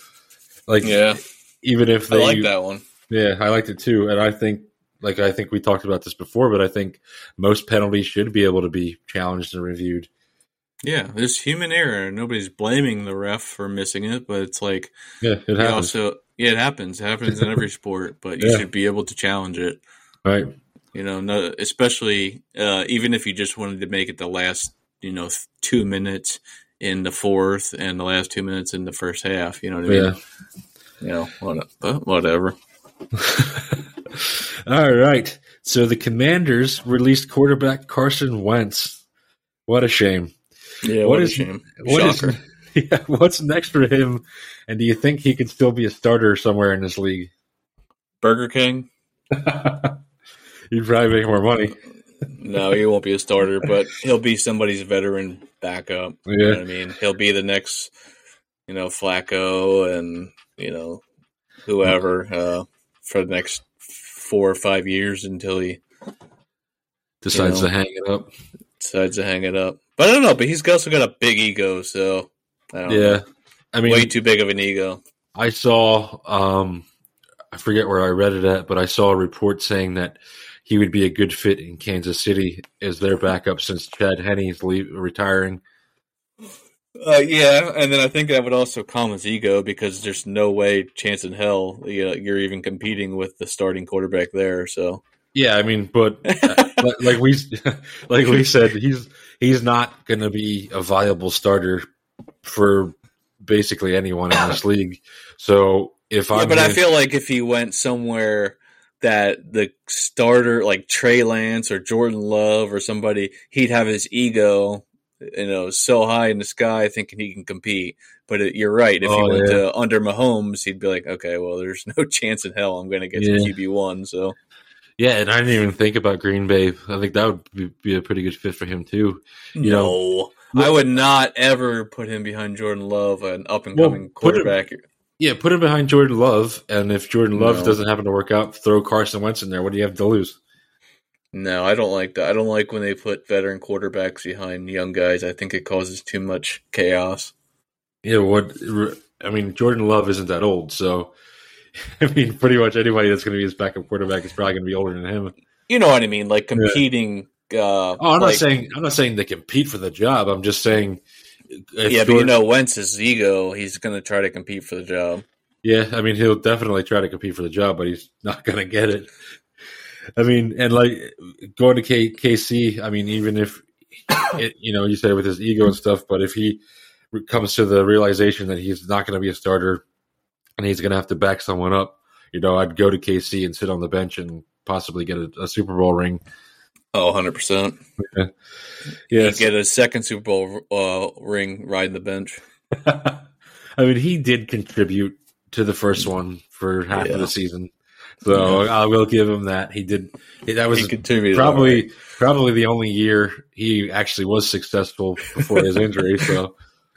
Like, yeah, even if they I like that one. Yeah, I liked it too, and I think, like, I think we talked about this before, but I think most penalties should be able to be challenged and reviewed. Yeah, there's human error. Nobody's blaming the ref for missing it, but it's like, yeah, it happens. Also, yeah, it happens. It happens in every sport, but you yeah. should be able to challenge it. Right. You know, no, especially uh, even if you just wanted to make it the last, you know, two minutes in the fourth and the last two minutes in the first half. You know what I mean? Yeah. You know, whatever. All right. So the Commanders released quarterback Carson Wentz. What a shame. Yeah, what, what is, a shame. What is, yeah, what's next for him? And do you think he could still be a starter somewhere in this league? Burger King. He'd probably make more money. no, he won't be a starter, but he'll be somebody's veteran backup. Yeah. You know I mean? He'll be the next, you know, Flacco and, you know, whoever uh, for the next four or five years until he decides you know, to hang it up. Decides to hang it up. But I don't know, but he's also got a big ego, so yeah. Know. I mean way too big of an ego. I saw um I forget where I read it at, but I saw a report saying that he would be a good fit in Kansas City as their backup since Chad leave, retiring. Uh, yeah, and then I think that would also calm his ego because there's no way, chance in hell, you know, you're even competing with the starting quarterback there. So yeah, I mean, but uh, like we like we said, he's he's not going to be a viable starter for basically anyone in this league. So if I, yeah, but I feel like if he went somewhere that the starter like Trey Lance or Jordan Love or somebody, he'd have his ego, you know, so high in the sky thinking he can compete. But it, you're right. If oh, he went yeah. to under Mahomes, he'd be like, okay, well, there's no chance in hell I'm going to get yeah. to QB one. So. Yeah, and I didn't even think about Green Bay. I think that would be, be a pretty good fit for him too. You no, know, I would not ever put him behind Jordan Love, an up and coming well, quarterback. Him, yeah, put him behind Jordan Love, and if Jordan Love no. doesn't happen to work out, throw Carson Wentz in there. What do you have to lose? No, I don't like that. I don't like when they put veteran quarterbacks behind young guys. I think it causes too much chaos. Yeah, what I mean, Jordan Love isn't that old, so I mean, pretty much anybody that's going to be his backup quarterback is probably going to be older than him. You know what I mean? Like competing. Yeah. Uh, oh, I'm like, not saying I'm not saying they compete for the job. I'm just saying yeah, but you know, Wentz's ego, he's going to try to compete for the job. Yeah, I mean, he'll definitely try to compete for the job, but he's not going to get it. I mean, and like going to K- KC, I mean, even if it, you know, you say with his ego and stuff, but if he comes to the realization that he's not going to be a starter and he's going to have to back someone up, you know, I'd go to KC and sit on the bench and possibly get a, a Super Bowl ring. Oh, 100%. Yeah. Yes. Get a second Super Bowl uh, ring riding the bench. I mean, he did contribute to the first one for half yeah. of the season. So yeah. I will give him that. He did. That was probably probably the only year he actually was successful before his injury. So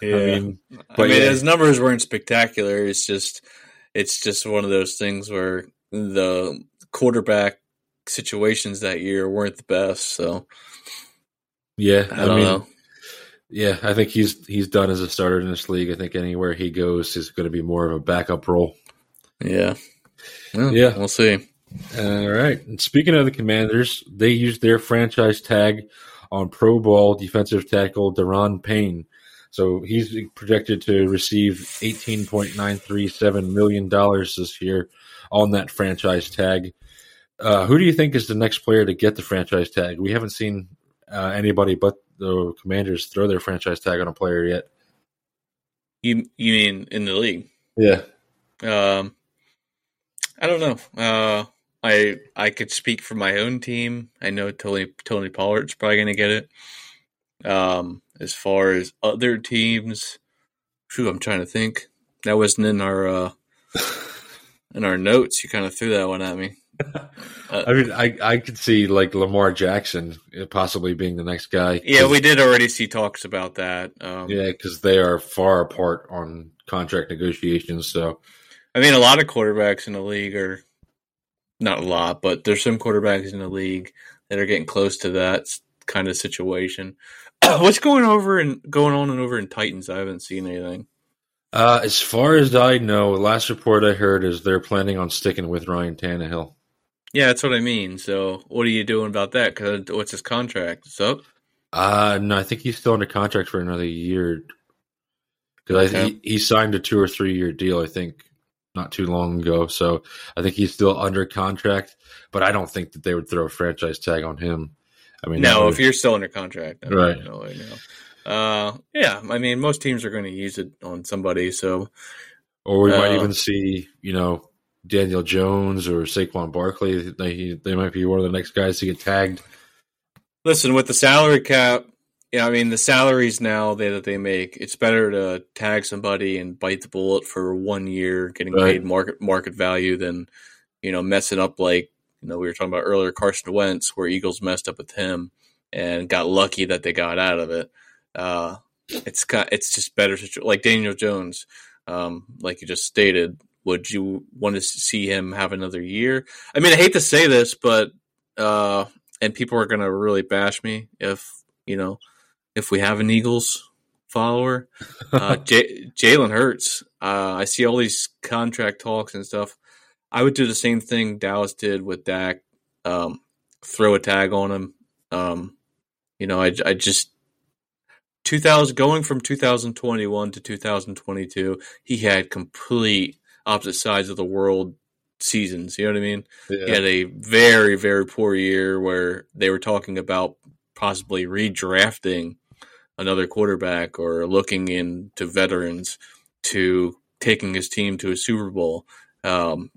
yeah, I mean, but I mean, yeah. his numbers weren't spectacular. It's just it's just one of those things where the quarterback situations that year weren't the best. So yeah, I, I mean, know. yeah, I think he's he's done as a starter in this league. I think anywhere he goes is going to be more of a backup role. Yeah, well, yeah, we'll see. All right. And speaking of the Commanders, they used their franchise tag on Pro Bowl defensive tackle Daron Payne. So he's projected to receive $18.937 million this year on that franchise tag. Uh, who do you think is the next player to get the franchise tag? We haven't seen uh, anybody but the Commanders throw their franchise tag on a player yet. You you mean in the league? Yeah. Um, I don't know. Uh, I I could speak for my own team. I know Tony Tony Pollard's probably going to get it. Um, as far as other teams, shoot, I'm trying to think. That wasn't in our uh, in our notes. You kind of threw that one at me. Uh, I mean, I I could see like Lamar Jackson possibly being the next guy. Yeah, we did already see talks about that. Um, yeah, because they are far apart on contract negotiations. So, I mean, a lot of quarterbacks in the league are not a lot, but there's some quarterbacks in the league that are getting close to that kind of situation. What's going over and going on and over in Titans? I haven't seen anything. Uh, as far as I know, the last report I heard is they're planning on sticking with Ryan Tannehill. Yeah, that's what I mean. So, what are you doing about that? Because what's his contract? It's up. Uh no, I think he's still under contract for another year. Because okay. I he, he signed a two or three year deal. I think not too long ago. So I think he's still under contract. But I don't think that they would throw a franchise tag on him. I mean, no, if you're still under contract, right? No, uh, yeah, I mean, most teams are going to use it on somebody. So, or we uh, might even see, you know, Daniel Jones or Saquon Barkley. They they might be one of the next guys to get tagged. Listen, with the salary cap, yeah, I mean the salaries now they, that they make, it's better to tag somebody and bite the bullet for one year, getting right. paid market market value, than you know messing up like you know we were talking about earlier Carson Wentz, where Eagles messed up with him and got lucky that they got out of it. Uh, it's it's just better to, like Daniel Jones, um, like you just stated would you want to see him have another year? I mean, I hate to say this, but uh, and people are going to really bash me if you know if we have an Eagles follower. Uh, J- Jalen Hurts. Uh, I see all these contract talks and stuff. I would do the same thing Dallas did with Dak. Um, throw a tag on him. Um, you know, I, I just 2000 going from 2021 to 2022, he had complete opposite sides of the world seasons. You know what I mean? Yeah. He had a very, very poor year where they were talking about possibly redrafting another quarterback or looking into veterans to taking his team to a Super Bowl. Um,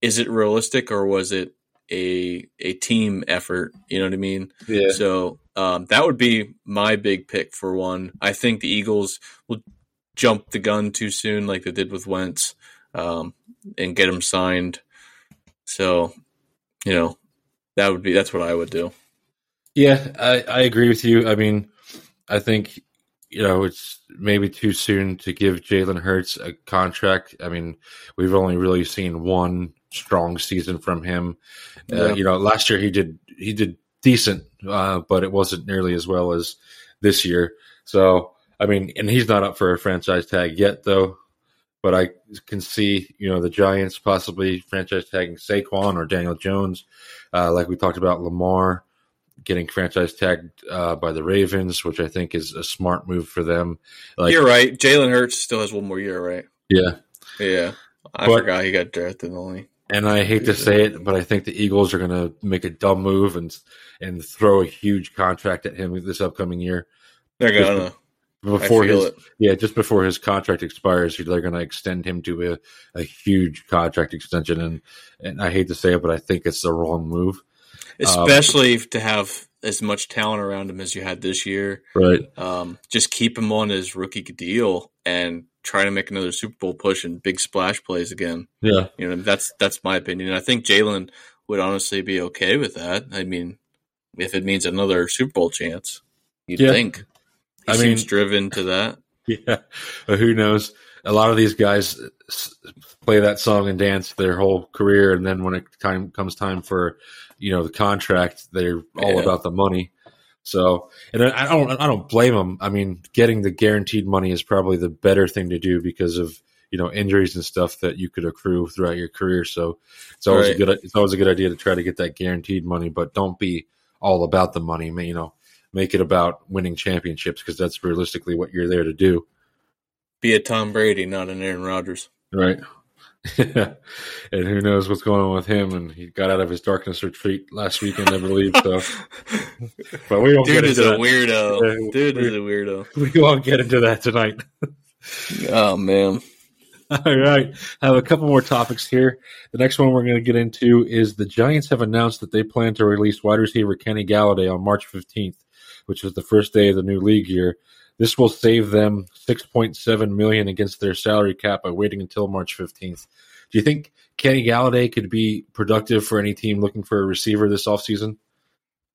is it realistic or was it a a team effort? You know what I mean? Yeah. So um, that would be my big pick for one. I think the Eagles will jump the gun too soon, like they did with Wentz um, and get him signed. So, you know, that would be that's what I would do. Yeah, I, I agree with you. I mean, I think you know it's maybe too soon to give Jalen Hurts a contract. I mean, we've only really seen one strong season from him. Uh, yeah. Uh, you know, last year he did he did decent, uh, but it wasn't nearly as well as this year. So, I mean, and he's not up for a franchise tag yet, though but I can see, you know, the Giants possibly franchise tagging Saquon or Daniel Jones, uh, like we talked about Lamar getting franchise tagged uh, by the Ravens, which I think is a smart move for them. Like, You're right. Jalen Hurts still has one more year, right? Yeah, yeah. I but, forgot he got drafted only. And I hate to say it, but I think the Eagles are going to make a dumb move and and throw a huge contract at him this upcoming year. They're gonna before his it. yeah just before his contract expires they're going to extend him to a, a huge contract extension and and i hate to say it but i think it's the wrong move especially um, to have as much talent around him as you had this year. Right. Um, just keep him on his rookie deal and try to make another super bowl push and big splash plays again. Yeah. You know that's that's my opinion. I think jalen would honestly be okay with that. I mean if it means another super bowl chance you'd yeah. think. He I seems mean, driven to that. Yeah, but who knows? A lot of these guys play that song and dance their whole career, and then when it time comes time for you know the contract, they're all yeah. about the money. So, and I don't, I don't blame them. I mean, getting the guaranteed money is probably the better thing to do because of you know injuries and stuff that you could accrue throughout your career. So, it's always right. a good, it's always a good idea to try to get that guaranteed money, but don't be all about the money. You know, make it about winning championships because that's realistically what you're there to do. Be a Tom Brady, not an Aaron Rodgers. Right. and who knows what's going on with him? And he got out of his darkness retreat last weekend, I believe. So, but we don't. Dude get is a weirdo. Dude we, is a weirdo. We won't get into that tonight. oh man. All right. I have a couple more topics here. The next one we're going to get into is the Giants have announced that they plan to release wide receiver Kenny Golladay on March 15th, which is the first day of the new league year. This will save them 6.7 million against their salary cap by waiting until March 15th. Do you think Kenny Golladay could be productive for any team looking for a receiver this offseason?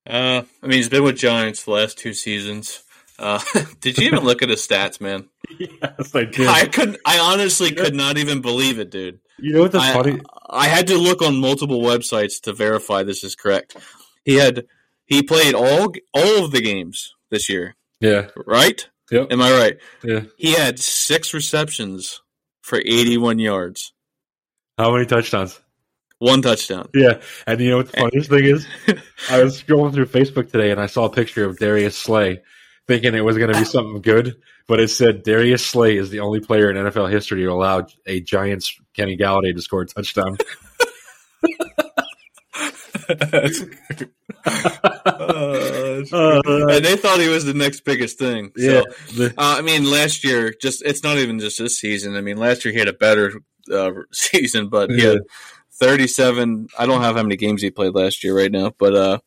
Uh, I mean, he's been with Giants the last two seasons. Uh, did you even look at his stats, man? Yes, I did. I couldn't. I honestly could not even believe it, dude. You know what the I, funny? I had to look on multiple websites to verify this is correct. He had he played all all of the games this year, Yeah. right? Yep. Am I right? Yeah. He had six receptions for 81 yards, How many touchdowns? one touchdown. Yeah. And you know what the funniest thing is? I was scrolling through Facebook today and I saw a picture of Darius Slay, thinking it was going to be something good, but it said Darius Slay is the only player in NFL history to allow a Giants Kenny Golladay to score a touchdown. Uh, and they thought he was the next biggest thing. Yeah. The- uh, I mean, last year, just it's not even just this season. I mean, last year he had a better uh, season, but he Yeah. had 37. I don't have how many games he played last year right now, but uh,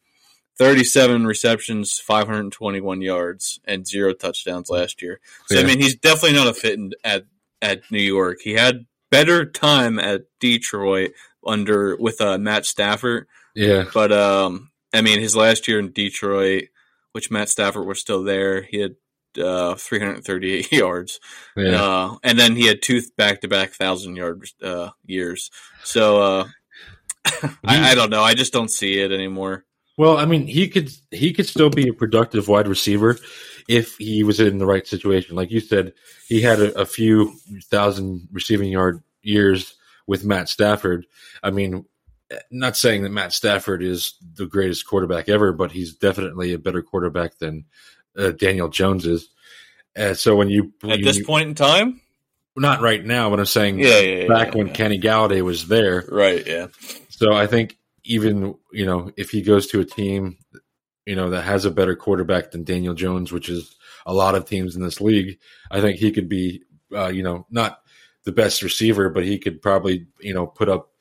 37 receptions, 521 yards, and zero touchdowns last year. So I mean, he's definitely not a fit in, at at New York. He had better time at Detroit under with uh, Matt Stafford. Yeah. But um, I mean, his last year in Detroit, which Matt Stafford was still there, he had uh, 338 yards, Yeah. uh, and then he had two back-to-back thousand yard uh, years. So uh, I, I don't know. I just don't see it anymore. Well, I mean, he could he could still be a productive wide receiver if he was in the right situation. Like you said, he had a, a few thousand receiving yard years with Matt Stafford. I mean, not saying that Matt Stafford is the greatest quarterback ever, but he's definitely a better quarterback than uh, Daniel Jones is. Uh, so when you At you- this point in time, not right now, but I'm saying yeah, yeah, yeah back yeah, when. Kenny Golladay was there, right, yeah, so I think even you know if he goes to a team, you know that has a better quarterback than Daniel Jones, which is a lot of teams in this league, I think he could be uh, you know not the best receiver, but he could probably you know put up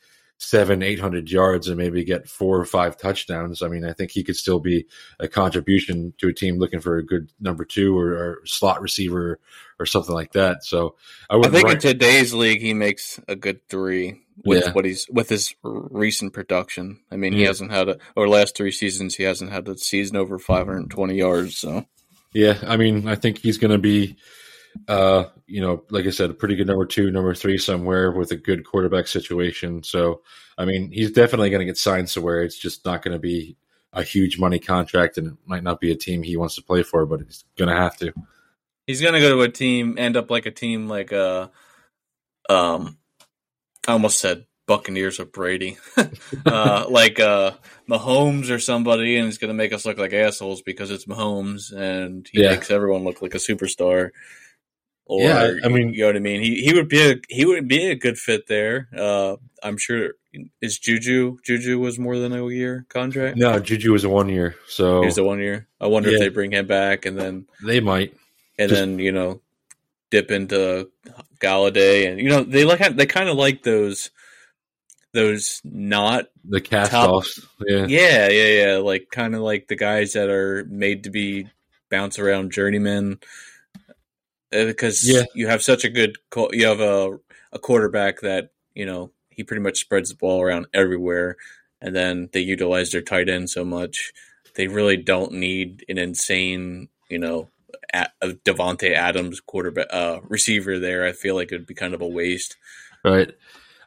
seven, eight hundred yards and maybe get four or five touchdowns. I mean, I think he could still be a contribution to a team looking for a good number two or, or slot receiver or something like that. So I I think in today's league he makes a good three with Yeah. what he's with his recent production. I mean, he Yeah. hasn't had a or last three seasons he hasn't had a season over 520 yards. So Yeah, I mean, I think he's going to be, uh, you know, like I said, a pretty good number two, number three somewhere with a good quarterback situation. So, I mean, he's definitely going to get signed somewhere. It's just not going to be a huge money contract, and it might not be a team he wants to play for, but he's going to have to. he's gonna go to a team, end up like a team like uh, um, I almost said Buccaneers of Brady, uh, like uh, Mahomes or somebody, and he's gonna make us look like assholes because it's Mahomes, and he Yeah. makes everyone look like a superstar. Or, Yeah, I mean- you know what I mean. He he would be a he would be a good fit there. Uh, I'm sure. Is Juju Juju was more than a year contract? No, Juju was a one year, so He was a one year. I wonder Yeah. if they bring him back and then they might. and Just- then you know dip into Golladay, and you know they like they kind of like those those not The cast Top- offs. Yeah. yeah yeah yeah like kind of like the guys that are made to be bounce around journeymen because Yeah. you have such a good you have a a quarterback that you know he pretty much spreads the ball around everywhere, and then they utilize their tight end so much they really don't need an insane you know Davante Adams quarterback uh, receiver there. I feel like it would be kind of a waste. Right.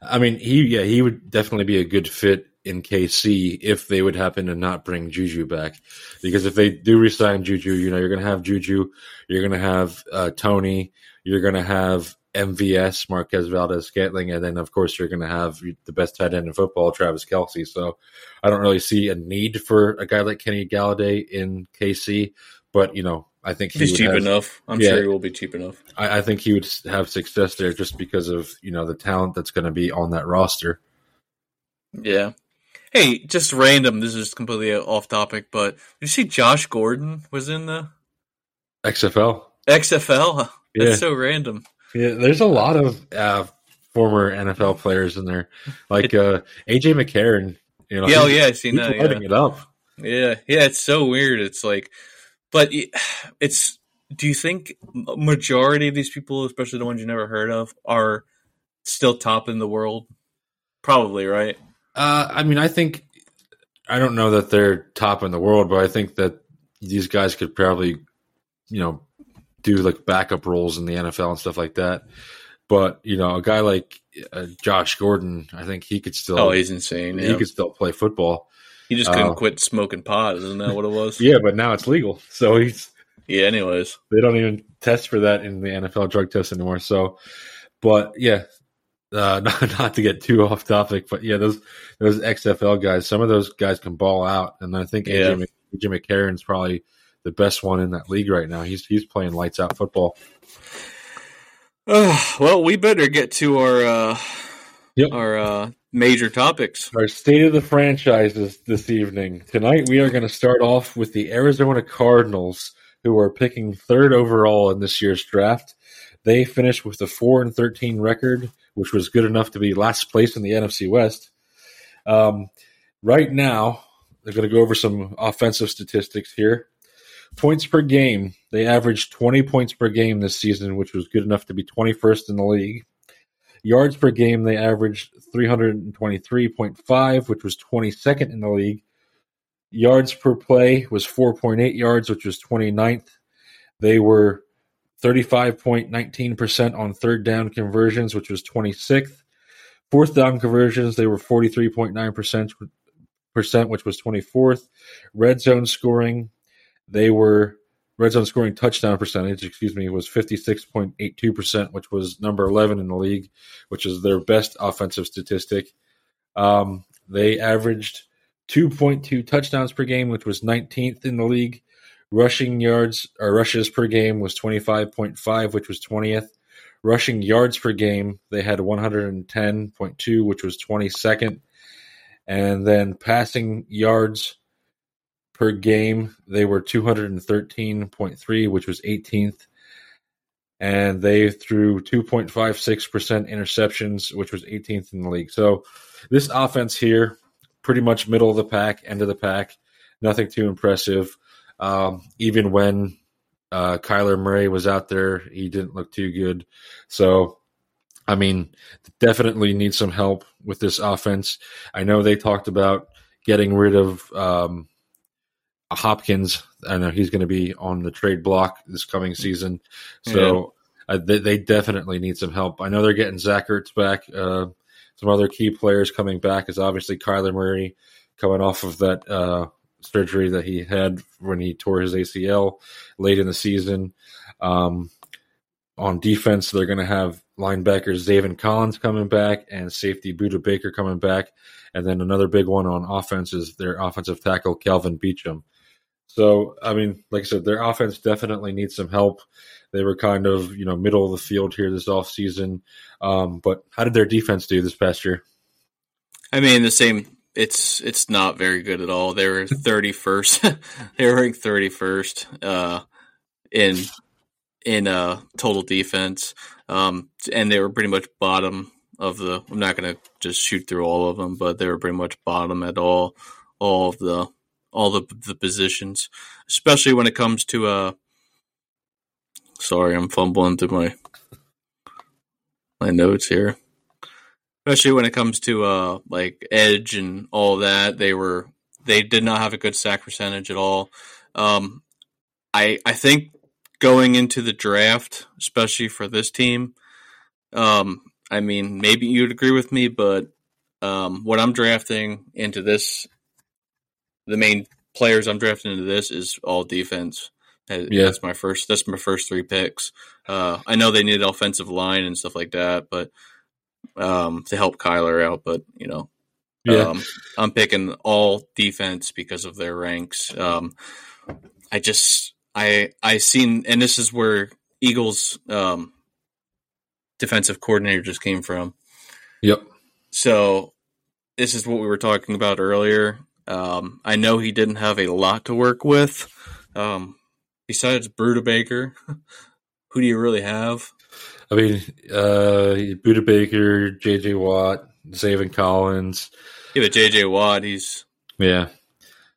I mean, he yeah, he would definitely be a good fit in KC if they would happen to not bring Juju back. Because if they do resign Juju, you know, you're going to have Juju, you're going to have uh, Tony, you're going to have MVS, Marquez Valdes-Scantling, and then of course you're going to have the best tight end in football, Travis Kelce. So I don't really see a need for a guy like Kenny Golladay in KC, but you know, I think he He's cheap have- enough. I'm Yeah. sure he will be cheap enough. I, I think he would have success there just because of you know the talent that's going to be on that roster. Yeah. Hey, just random. This is completely off topic, but did you see Josh Gordon was in the XFL. XFL? That's Yeah. so random. Yeah, there's a lot of uh, former NFL players in there, like uh, AJ McCarron. You know, yeah, oh, yeah, I seen that. Lighting Yeah. it up. yeah, yeah, it's so weird. It's like, but it's. Do you think majority of these people, especially the ones you never heard of, are still top in the world? Probably, right? Uh, I mean, I think I don't know that they're top in the world, but I think that these guys could probably, you know, do like backup roles in the NFL and stuff like that. But you know, a guy like uh, Josh Gordon, I think he could still Oh, he's insane. he Yeah. could still play football. He just couldn't uh, quit smoking pot, isn't that what it was? Yeah, but now it's legal, so he's Yeah, anyways. they don't even test for that in the NFL drug test anymore. So, but yeah, uh, not, not to get too off topic, but yeah, those those XFL guys, some of those guys can ball out, and I think Yeah. AJ, Mc- AJ McCarron's probably the best one in that league right now. He's he's playing lights out football. well, we better get to our uh, Yep. our uh, major topics. Our state of the franchises this evening. Tonight we are going to start off with the Arizona Cardinals, who are picking third overall in this year's draft. They finished with a four and thirteen record, which was good enough to be last place in the NFC West. Um, right now, they're going to go over some offensive statistics here. Points per game, they averaged 20 points per game this season, which was good enough to be 21st in the league. Yards per game, they averaged 323.5, which was 22nd in the league. Yards per play was 4.8 yards, which was 29th. They were 35.19% on third down conversions, which was 26th. Fourth down conversions, they were 43.9%, which was 24th. Red zone scoring, they were red zone scoring touchdown percentage, excuse me, was 56.82%, which was number 11 in the league, which is their best offensive statistic. Um, they averaged 2.2 touchdowns per game, which was 19th in the league. Rushing yards or rushes per game was 25.5, which was 20th. Rushing yards per game, they had 110.2, which was 22nd. And then passing yards per game, they were 213.3, which was 18th. And they threw 2.56% interceptions, which was 18th in the league. So this offense here, pretty much middle of the pack, end of the pack, nothing too impressive. Um, even when uh, Kyler Murray was out there, he didn't look too good. So, I mean, definitely need some help with this offense. I know they talked about getting rid of um, Hopkins. I know he's going to be on the trade block this coming season. So uh, they, they definitely need some help. I know they're getting Zach Ertz back. Uh, some other key players coming back is obviously Kyler Murray coming off of that uh, surgery that he had when he tore his ACL late in the season. Um, on defense, they're going to have linebackers Zaven Collins coming back and safety Budda Baker coming back. And then another big one on offense is their offensive tackle, Kelvin Beachum. So, I mean, like I said, their offense definitely needs some help. They were kind of, you know, middle of the field here this offseason. Um, but how did their defense do this past year? I mean, the same. It's it's not very good at all. They were thirty first. they were ranked thirty first uh, in in uh, total defense, um, and they were pretty much bottom of the. I'm not going to just shoot through all of them, but they were pretty much bottom at all all of the all the the positions, especially when it comes to uh. Sorry, I'm fumbling through my my notes here especially when it comes to uh like edge and all that they were they did not have a good sack percentage at all. Um i i think going into the draft especially for this team um i mean maybe you'd agree with me but um what i'm drafting into this the main players i'm drafting into this is all defense. Yeah. that's my first that's my first three picks. Uh i know they need offensive line and stuff like that but um, to help Kyler out, but you know, Yeah. um, I'm picking all defense because of their ranks. Um, I just I I seen, and this is where Eagles um, defensive coordinator just came from. Yep. So this is what we were talking about earlier. Um, I know he didn't have a lot to work with. Um, besides Budda Baker, who do you really have? I mean, uh, Budda Baker, J.J. Watt, Zaven Collins. Yeah, but J.J. Watt, he's yeah.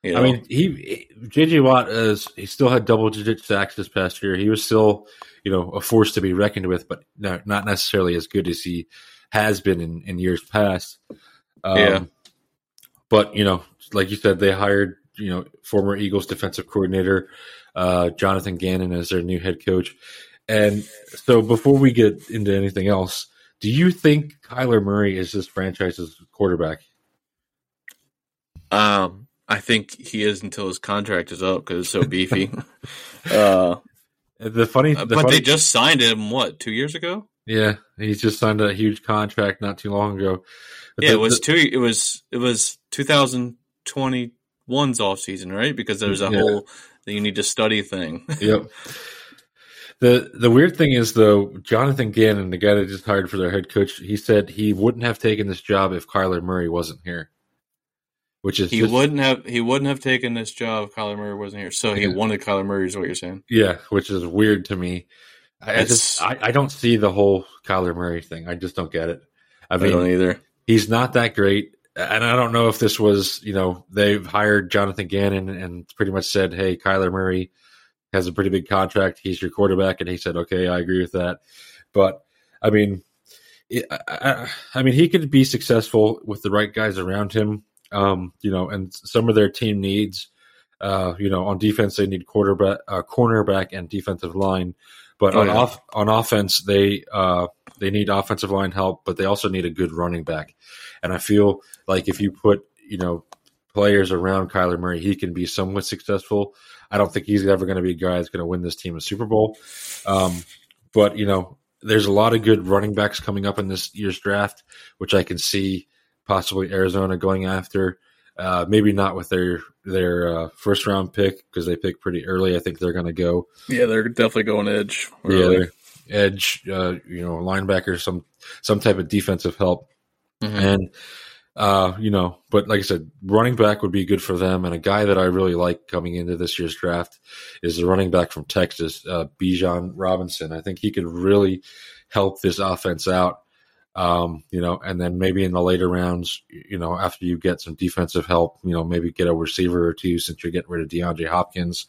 You know. I mean, he J.J. Watt is he still had double digit sacks this past year. He was still you know a force to be reckoned with, but not necessarily as good as he has been in, in years past. Um, yeah. But you know, like you said, they hired you know former Eagles defensive coordinator uh, Jonathan Gannon as their new head coach. And so, before we get into anything else, do you think Kyler Murray is this franchise's quarterback? Um, I think he is until his contract is up because it's so beefy. uh, the funny, the but funny, they just signed him what two years ago? Yeah, he's just signed a huge contract not too long ago. But yeah, the, it was two. It was it was 2021's off season, right? Because there's a yeah. whole you need to study thing. yep. The the weird thing is though, Jonathan Gannon, the guy that just hired for their head coach, he said he wouldn't have taken this job if Kyler Murray wasn't here. Which is he just, wouldn't have he wouldn't have taken this job if Kyler Murray wasn't here. So he yeah. wanted Kyler Murray is what you're saying. Yeah, which is weird to me. I, I just I, I, don't see the whole Kyler Murray thing. I just don't get it. I mean, I don't either. He's not that great, and I don't know if this was you know they've hired Jonathan Gannon and pretty much said, "Hey, Kyler Murray has a pretty big contract. He's your quarterback," and he said, "Okay, I agree with that." But I mean, I, I mean, he could be successful with the right guys around him. Um, you know, and some of their team needs. Uh, you know, on defense they need quarterback, uh, cornerback, and defensive line. But oh, on yeah. off on offense, they uh, they need offensive line help, but they also need a good running back. And I feel like if you put you know players around Kyler Murray, he can be somewhat successful. I don't think he's ever going to be a guy that's going to win this team a Super Bowl. Um, but you know, there's a lot of good running backs coming up in this year's draft, which I can see possibly Arizona going after. Uh, maybe not with their their uh, first round pick because they pick pretty early. I think they're going to go. Yeah, they're definitely going edge. Early. Yeah, edge. Uh, you know, linebacker, some some type of defensive help, mm-hmm. and uh, you know, but like I said, running back would be good for them. And a guy that I really like coming into this year's draft is the running back from Texas, uh, Bijan Robinson. I think he could really help this offense out. Um, you know, and then maybe in the later rounds, you know, after you get some defensive help, you know, maybe get a receiver or two since you're getting rid of DeAndre Hopkins.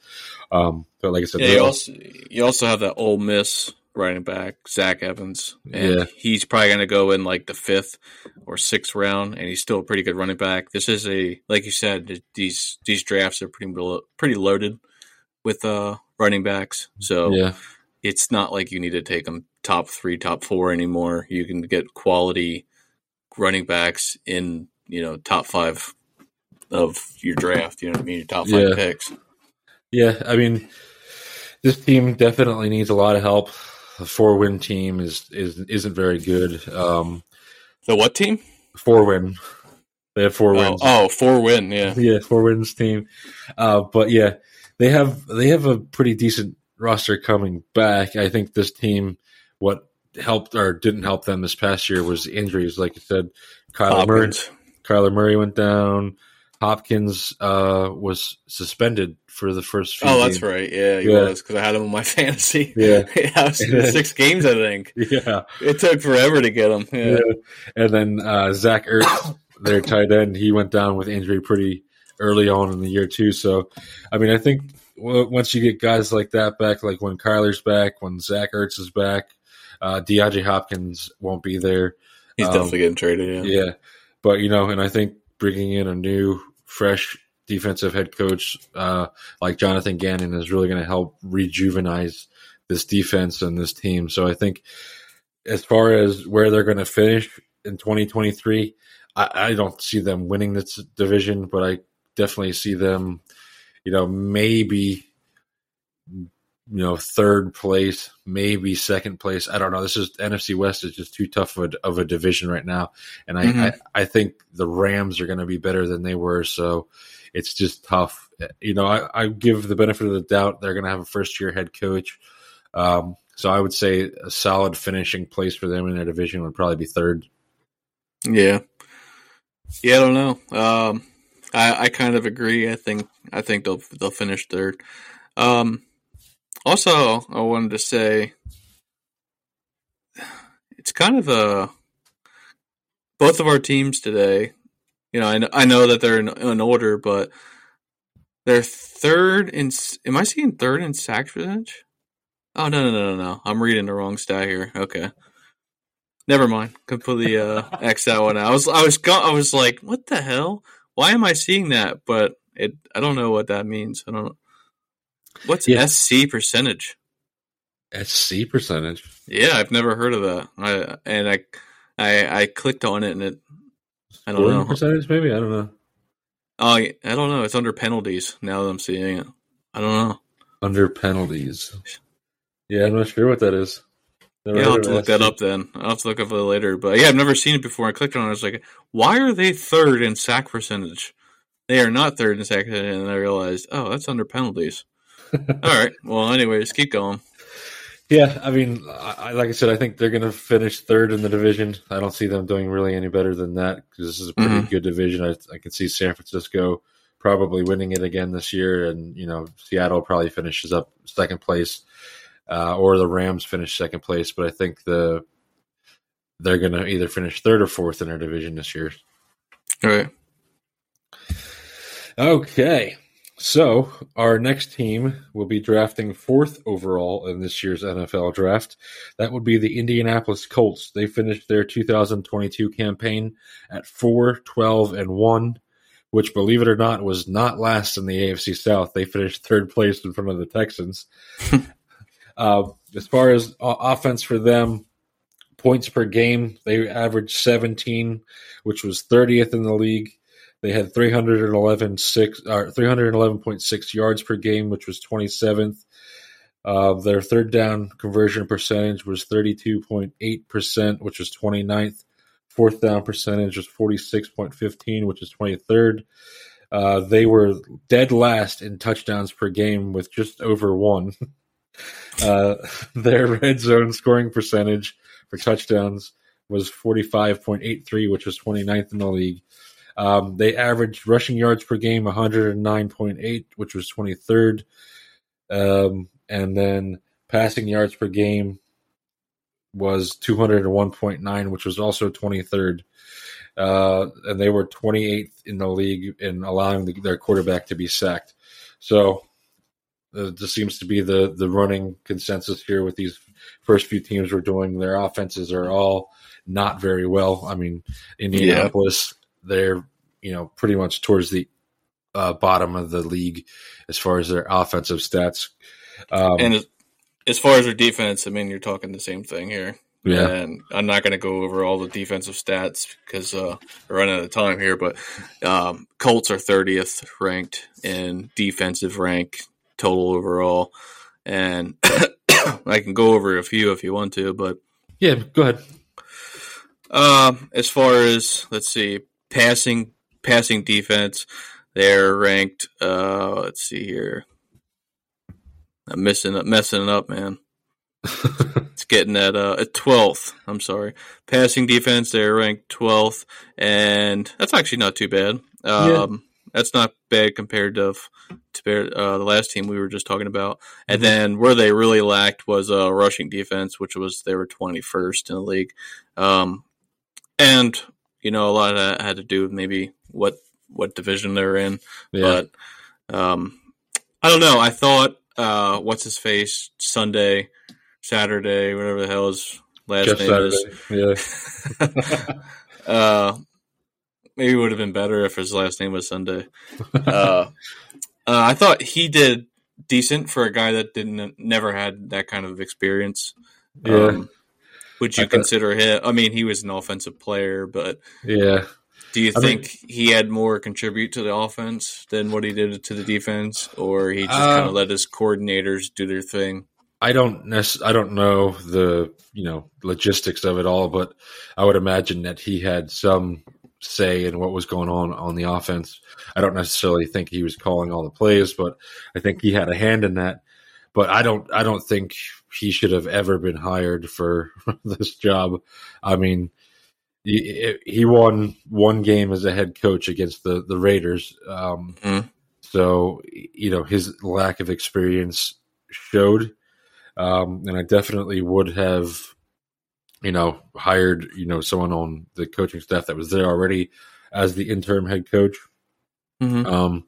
Um, but like I said, yeah, you also, you also have that Ole Miss running back, Zach Evans. And yeah. he's probably going to go in like the fifth or sixth round, and he's still a pretty good running back. This is a, like you said, these these drafts are pretty pretty loaded with uh, running backs. So yeah. it's not like you need to take them top three, top four anymore. You can get quality running backs in you know top five of your draft. You know what I mean? Your top five yeah. picks. Yeah, I mean, this team definitely needs a lot of help. The four win team is is isn't very good. Um, the what team? Four win. They have four oh, wins. Oh, four win, yeah, yeah, four wins team. Uh, but yeah, they have they have a pretty decent roster coming back. I think this team what helped or didn't help them this past year was injuries. Like I said, Kyler Murray, Kyler Murray went down. Hopkins uh, was suspended for the first. Few oh, that's right. Yeah, he yeah. was because I had him in my fantasy. Yeah, yeah six games, I think. Yeah, it took forever to get him. Yeah, yeah. and then uh, Zach Ertz, their tight end, he went down with injury pretty early on in the year too. So, I mean, I think once you get guys like that back, like when Kyler's back, when Zach Ertz is back, uh, DeAndre Hopkins won't be there. He's um, definitely getting traded. Yeah. yeah, but you know, and I think bringing in a new, fresh defensive head coach uh, like Jonathan Gannon is really going to help rejuvenize this defense and this team. So I think as far as where they're going to finish in 2023, I, I don't see them winning this division, but I definitely see them, you know, maybe you know third place, maybe second place. I don't know. This is NFC West is just too tough of a, of a division right now, and I, mm-hmm. I, I think the Rams are going to be better than they were. So it's just tough. You know, I, I give the benefit of the doubt they're going to have a first year head coach. Um, so I would say a solid finishing place for them in their division would probably be third. Yeah, yeah, I don't know. Um, I, I kind of agree. I think I think they'll they'll finish third. Um, also, I wanted to say it's kind of a both of our teams today. You know, I, I know that they're in, in order, but they're third in. Am I seeing third in sack percentage? Oh no no no no no! I'm reading the wrong stat here. Okay, never mind. Completely uh, x that one out. I was I was I was like, what the hell? Why am I seeing that? But it I don't know what that means. I don't. What's yeah. SC percentage? SC percentage. Yeah, I've never heard of that. I and I I I clicked on it and it. I don't know percentage. Maybe I don't know. Oh, I don't know. It's under penalties now that I'm seeing it. I don't know. Under penalties. Yeah, I'm not sure what that is. Never yeah, I'll have to look that up then. I'll have to look up it later. But yeah, I've never seen it before. I clicked on it. I was like, why are they third in sack percentage? They are not third in sack percentage. And I realized, oh, that's under penalties. All right. Well, anyways, keep going. Yeah, I mean, I, like I said, I think they're going to finish third in the division. I don't see them doing really any better than that because this is a pretty mm-hmm. good division. I, I can see San Francisco probably winning it again this year, and you know, Seattle probably finishes up second place, uh, or the Rams finish second place. But I think the they're going to either finish third or fourth in their division this year. All right. Okay. So, our next team will be drafting fourth overall in this year's NFL draft. That would be the Indianapolis Colts. They finished their 2022 campaign at 4 12 and 1, which, believe it or not, was not last in the AFC South. They finished third place in front of the Texans. uh, as far as uh, offense for them, points per game, they averaged 17, which was 30th in the league. They had 311 six, or 311.6 yards per game, which was 27th. Uh, their third down conversion percentage was 32.8%, which was 29th. Fourth down percentage was 46.15, which is 23rd. Uh, they were dead last in touchdowns per game with just over one. uh, their red zone scoring percentage for touchdowns was 45.83, which was 29th in the league. Um, they averaged rushing yards per game 109.8, which was 23rd. Um, and then passing yards per game was 201.9, which was also 23rd. Uh, and they were 28th in the league in allowing the, their quarterback to be sacked. So uh, this seems to be the the running consensus here with these first few teams we're doing. Their offenses are all not very well. I mean, Indianapolis they're you know pretty much towards the uh, bottom of the league as far as their offensive stats. Um, and as far as their defense, I mean, you're talking the same thing here. Yeah. And I'm not going to go over all the defensive stats because uh, we're running out of time here. But um, Colts are 30th ranked in defensive rank total overall, and I can go over a few if you want to. But yeah, go ahead. Um, as far as let's see, passing passing defense. They're ranked. Uh, let's see here. I'm missing up, messing it up, man. it's getting at uh at twelfth. I'm sorry. Passing defense, they're ranked twelfth, and that's actually not too bad. Um, yeah. that's not bad compared to to uh, the last team we were just talking about. And mm-hmm. then where they really lacked was uh, rushing defense, which was they were 21st in the league. Um, and you know, a lot of that had to do with maybe what what division they're in. Yeah. But um, I don't know. I thought uh, what's his face Sunday, Saturday, whatever the hell his last Jeff name Saturday. is. Yeah. uh, maybe it would have been better if his last name was Sunday. Uh, uh, I thought he did decent for a guy that didn't never had that kind of experience. Yeah. Um, would you consider him? I mean, he was an offensive player, but yeah. Do you I think mean, he had more contribute to the offense than what he did to the defense, or he just uh, kind of let his coordinators do their thing? I don't nec- I don't know the you know logistics of it all, but I would imagine that he had some say in what was going on on the offense. I don't necessarily think he was calling all the plays, but I think he had a hand in that. But I don't I don't think he should have ever been hired for this job. I mean, he, he won one game as a head coach against the the Raiders. Um, mm. So you know his lack of experience showed, um, and I definitely would have you know, hired you know someone on the coaching staff that was there already as the interim head coach. Mhm. Um,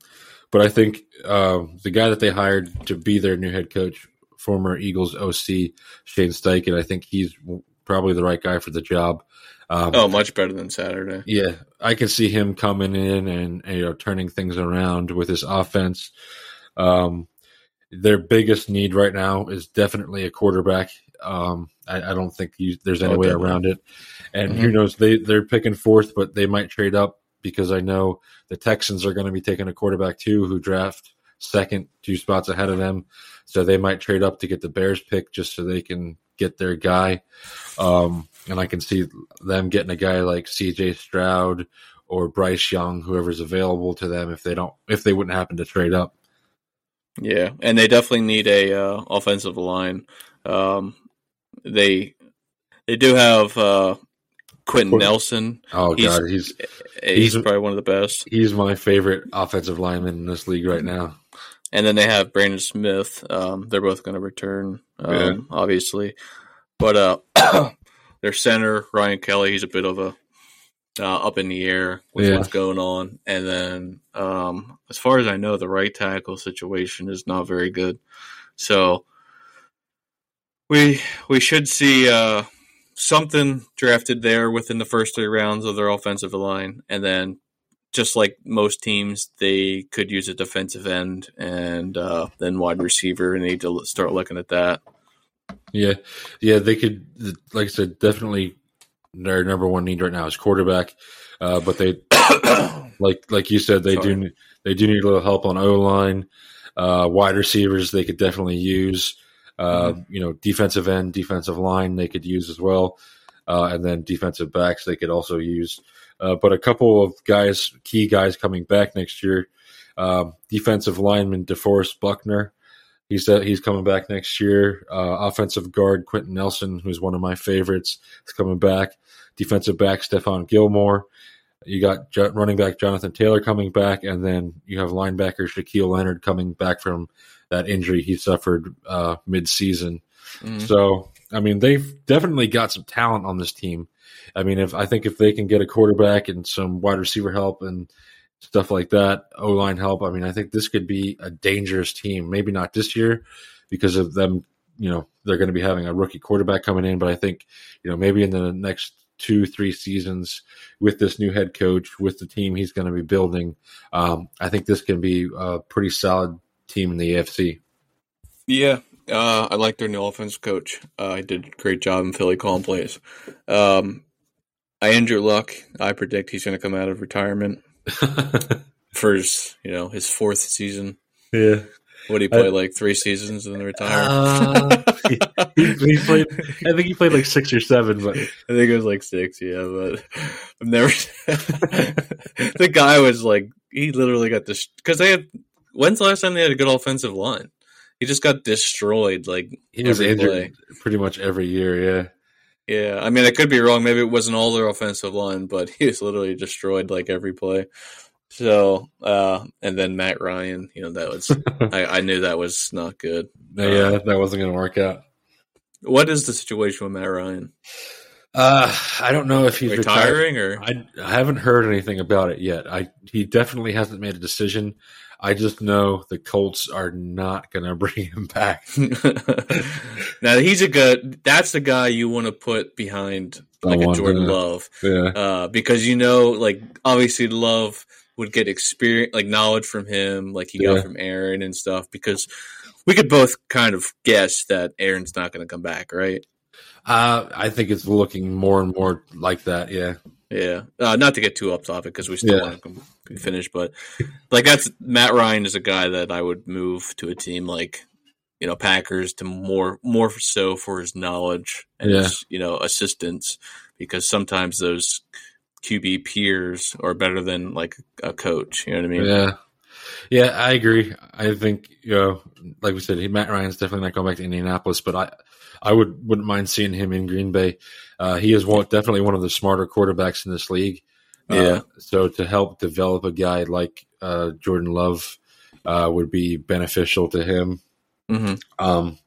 but I think uh, the guy that they hired to be their new head coach, former Eagles OC Shane Steichen, I think he's probably the right guy for the job. Um, Oh, much better than Saturday. yeah, I can see him coming in and, you know turning things around with his offense. Um, their biggest need right now is definitely a quarterback. Um, I, I don't think you, there's any Oh, way definitely. around it. And Mhm. who knows? They they're picking fourth, but they might trade up because I know the Texans are going to be taking a quarterback too, who draft second, two spots ahead of them. So they might trade up to get the Bears pick just so they can get their guy. Um, and I can see them getting a guy like C.J. Stroud or Bryce Young, whoever's available to them, if they don't, if they wouldn't happen to trade up. Yeah, and they definitely need a uh, offensive line. Um, they they do have uh, Quenton Nelson. Oh He's- God, he's He's, He's- probably one of the best. he's my favorite offensive lineman in this league right now. And then they have Braden Smith. Um, they're both going to return, um, Yeah. obviously. But uh, their center Ryan Kelly, he's a bit of a uh, up in the air with Yeah. what's going on. And then, um, as far as I know, the right tackle situation is not very good. So we we should see uh, something drafted there within the first three rounds of their offensive line, and then just like most teams, they could use a defensive end and uh, then wide receiver, and they need to start looking at that. Yeah, yeah, they could. Like I said, definitely their number one need right now is quarterback. Uh, but they, like like you said, they Sorry. do they do need a little help on O line, uh, wide receivers. They could definitely use. Uh, You know, defensive end, defensive line, they could use as well, uh, and then defensive backs they could also use. Uh, but a couple of guys, key guys coming back next year. Um, defensive lineman DeForest Buckner, He's uh, he's coming back next year. Uh, offensive guard Quenton Nelson, who's one of my favorites, is coming back. Defensive back Stephon Gilmore. You got running back Jonathan Taylor coming back, and then you have linebacker Shaquille Leonard coming back from that injury he suffered uh, mid-season. Mhm. So, I mean, they've definitely got some talent on this team. I mean, if I think if they can get a quarterback and some wide receiver help and stuff like that, O line help, I mean, I think this could be a dangerous team. Maybe not this year because of them, you know, they're going to be having a rookie quarterback coming in, but I think, you know, maybe in the next two, three seasons with this new head coach, with the team he's going to be building, um, I think this can be a pretty solid team in the AFC. Yeah, uh, I like their new offense coach. Uh, I did a great job in Philly calling plays. Um, I Andrew Luck. I predict he's going to come out of retirement for his, you know, his fourth season. yeah. What did he play like three seasons and then retire? Uh, he, he played. I think he played like six or seven, but I think it was like six, yeah, but I've never. the guy was like, he literally got this because they had. When's the last time they had a good offensive line? He just got destroyed. Like he was injured play. pretty much every year. Yeah, Yeah, I mean, I could be wrong. Maybe it wasn't all their offensive line, but he was literally destroyed like every play. So, uh, and then Matt Ryan, you know, that was I, I knew that was not good. yeah, that wasn't going to work out. What is the situation with Matt Ryan? Uh, I don't know if he's retiring. Retiring or I, I haven't heard anything about it yet. I he definitely hasn't made a decision. I just know the Colts are not going to bring him back. now he's a good. That's the guy you want to put behind like a Jordan uh, Love, Yeah, uh, because you know, like obviously Love would get experience, like knowledge from him, like he Yeah. got from Aaron and stuff. Because we could both kind of guess that Aaron's not going to come back, right? uh, I think it's looking more and more like that. Yeah, Yeah, uh, not to get too up off topic because we still Yeah. want to finish, but like that's Matt Ryan is a guy that I would move to a team like you know Packers to more more so for his knowledge and Yeah. his you know assistance because sometimes those QB peers are better than like a coach. You know what I mean? Yeah, yeah, I agree. I think you know, like we said, he, Matt Ryan's definitely not going back to Indianapolis, but I, I would wouldn't mind seeing him in Green Bay. Uh, he is one, definitely one of the smarter quarterbacks in this league. Uh, Yeah. so to help develop a guy like uh, Jordan Love uh, would be beneficial to him. hmm Um,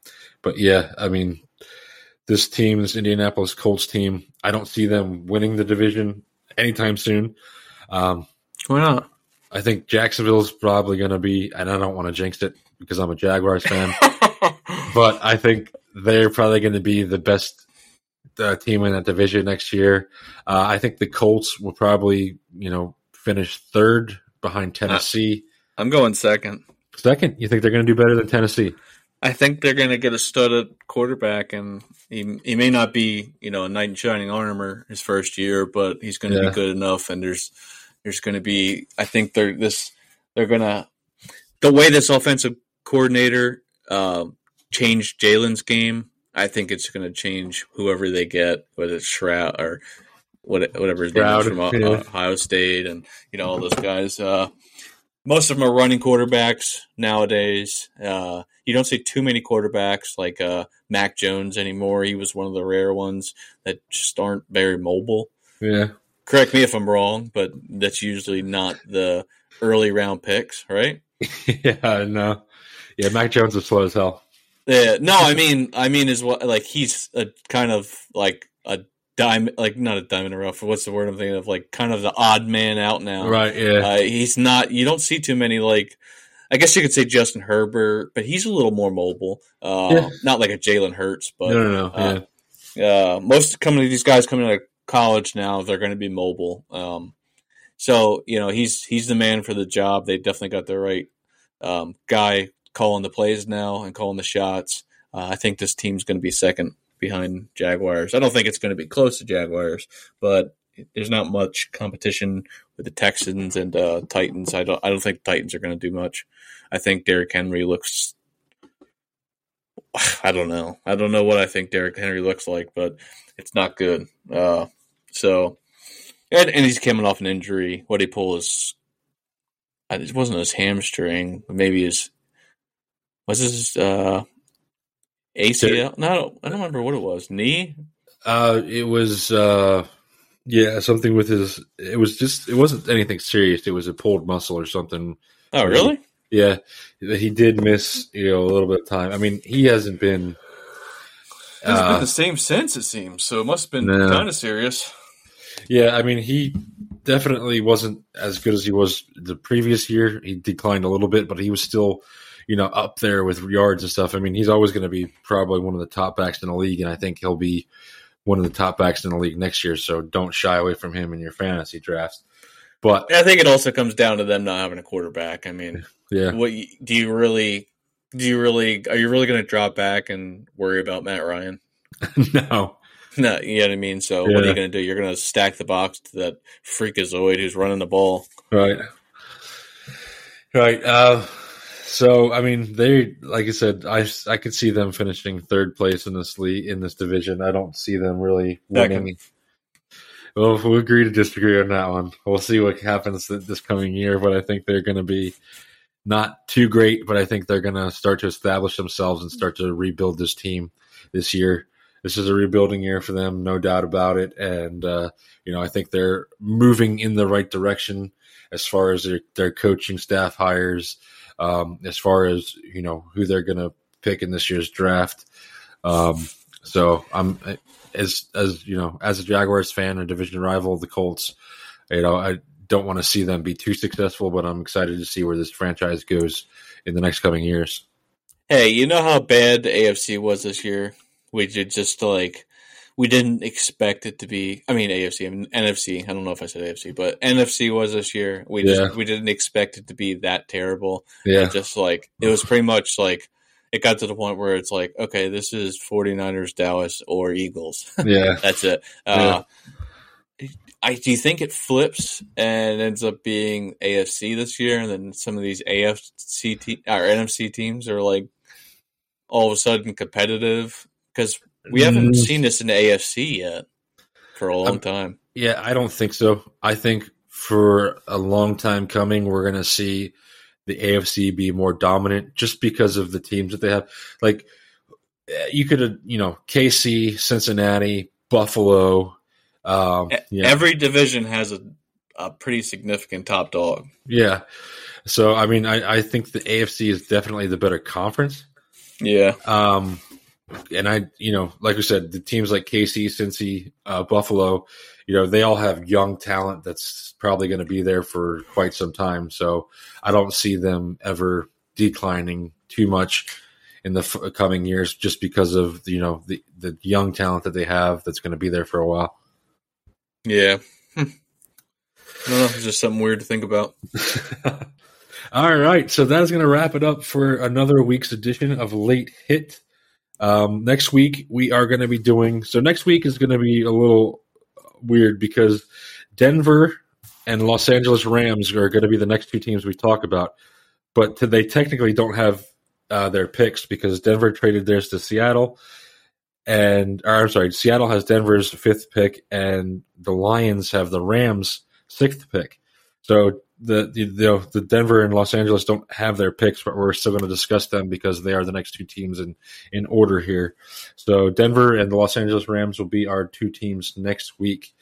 but yeah, I mean, this team, this Indianapolis Colts team, I don't see them winning the division anytime soon. Um, Why not? I think Jacksonville's probably going to be, and I don't want to jinx it because I'm a Jaguars fan, but I think they're probably going to be the best uh, team in that division next year. Uh, I think the Colts will probably, you know, finish third behind Tennessee. I'm going second. Second, you think they're going to do better than Tennessee? I think they're going to get a studded quarterback, and he he may not be you know a knight in shining armor his first year, but he's going to Yeah. be good enough. And there's there's going to be I think they're this they're going to the way this offensive coordinator uh, changed Jalen's game. I think it's going to change whoever they get, whether it's Stroud or what, whatever his name is from yeah. Ohio State, and you know all those guys. Uh, most of them are running quarterbacks nowadays. Uh, you don't see too many quarterbacks like uh, Mac Jones anymore. He was one of the rare ones that just aren't very mobile. Yeah. Correct me if I'm wrong, but that's usually not the early round picks, right? yeah, no. Yeah, Mac Jones is slow as hell. Yeah, no, I mean, I mean, is what like he's a kind of like a diamond, like not a diamond in the rough. What's the word I'm thinking of? Like kind of the odd man out now. Right, yeah. Uh, he's not. You don't see too many like. I guess you could say Justin Herbert, but he's a little more mobile. Uh, Yeah. Not like a Jalen Hurts, but no, no, no. uh, yeah. uh, most coming these guys coming out of college now, they're going to be mobile. Um, so you know he's he's the man for the job. They definitely got the right um, guy calling the plays now and calling the shots. Uh, I think this team's going to be second behind Jaguars. I don't think it's going to be close to Jaguars, but there's not much competition with the Texans and uh, Titans. I don't I don't think Titans are going to do much. I think Derrick Henry looks. I don't know. I don't know what I think Derrick Henry looks like, but it's not good. Uh, so, and, and he's coming off an injury. What he pulled his, uh, it wasn't his hamstring, maybe his, was this uh, ACL? No, I don't, I don't remember what it was. Knee? Uh, it was, uh, yeah, something with his. It was just. It wasn't anything serious. It was a pulled muscle or something. Oh, really? Yeah, he did miss you know a little bit of time. I mean, he hasn't been. It's Uh, been the same since it seems, so it must have been No. kind of serious. Yeah, I mean, he definitely wasn't as good as he was the previous year. He declined a little bit, but he was still, you know, up there with yards and stuff. I mean, he's always going to be probably one of the top backs in the league, and I think he'll be one of the top backs in the league next year. So don't shy away from him in your fantasy drafts. But I think it also comes down to them not having a quarterback. I mean, yeah, what do you really? Do you really? Are you really going to drop back and worry about Matt Ryan? no, No, you know what I mean. So what are you going to do? You're going to stack the box to that freakazoid who's running the ball. right, right. Uh, so I mean, they like I said, I I could see them finishing third place in this league in this division. I don't see them really Second. winning. Well, we'll agree to disagree on that one. We'll see what happens this coming year, but I think they're going to be not too great, but I think they're going to start to establish themselves and start to rebuild this team this year. This is a rebuilding year for them, no doubt about it. And, uh, you know, I think they're moving in the right direction as far as their, their coaching staff hires, um, as far as, you know, who they're going to pick in this year's draft. Um, so I'm, as as you know, as a Jaguars fan, a division rival of the Colts, you know, I don't want to see them be too successful, but I'm excited to see where this franchise goes in the next coming years. Hey, you know how bad AFC was this year? We did just like we didn't expect it to be. I mean AFC, and NFC. I don't know if I said AFC, but NFC was this year. We just Yeah. we didn't expect it to be that terrible. Yeah, Just like it was pretty much like it got to the point where it's like, okay, this is 49ers, Dallas, or Eagles. yeah, That's it. Uh, I do you think it flips and ends up being AFC this year, and then some of these AFC te- or NFC teams are like all of a sudden competitive because we haven't Mm. seen this in the AFC yet for a long Um, time. yeah. I don't think so. I think for a long time coming, we're going to see the AFC be more dominant just because of the teams that they have. Like eh, you could you know, KC, Cincinnati, Buffalo. Um, yeah. Every division has a, a pretty significant top dog. Yeah. So I mean, I, I think the AFC is definitely the better conference. Yeah, Um, and I, you know, like we said, the teams like KC, Cincy, uh, Buffalo, you know, they all have young talent that's probably going to be there for quite some time. So I don't see them ever declining too much in the f- coming years just because of you know the the young talent that they have that's going to be there for a while. Yeah. Hmm. No, it's just something weird to think about. All right, so that's going to wrap it up for another week's edition of Late Hit. Um, next week we are going to be doing. So next week is going to be a little weird because Denver and Los Angeles Rams are going to be the next two teams we talk about, but they technically don't have uh, their picks because Denver traded theirs to Seattle, and or, I'm sorry, Seattle has Denver's fifth pick, and the Lions have the Rams' sixth pick. So the the, the Denver and Los Angeles don't have their picks, but we're still going to discuss them because they are the next two teams in in order here. So Denver and the Los Angeles Rams will be our two teams next week.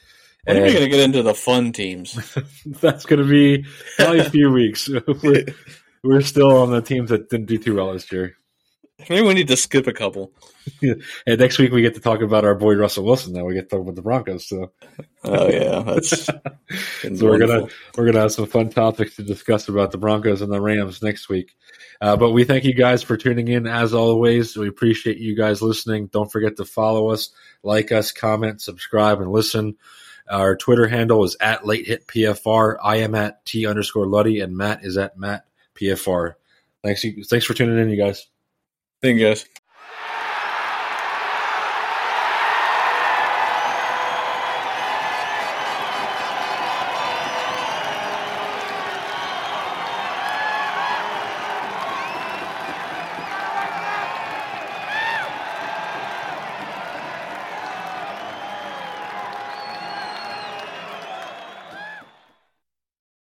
When are we going to get into the fun teams? that's going to be probably a few weeks. we're, we're still on the teams that didn't do too well this year. Maybe we need to skip a couple. and next week we get to talk about our boy Russell Wilson. Now we get to talk about the Broncos. So, oh yeah, that's so we're gonna we're gonna have some fun topics to discuss about the Broncos and the Rams next week. Uh, but we thank you guys for tuning in as always. We appreciate you guys listening. Don't forget to follow us, like us, comment, subscribe, and listen. Our Twitter handle is at late hit PFR. I am at T underscore Luddy and Matt is at Matt PFR. Thanks, thanks for tuning in, you guys. You guys.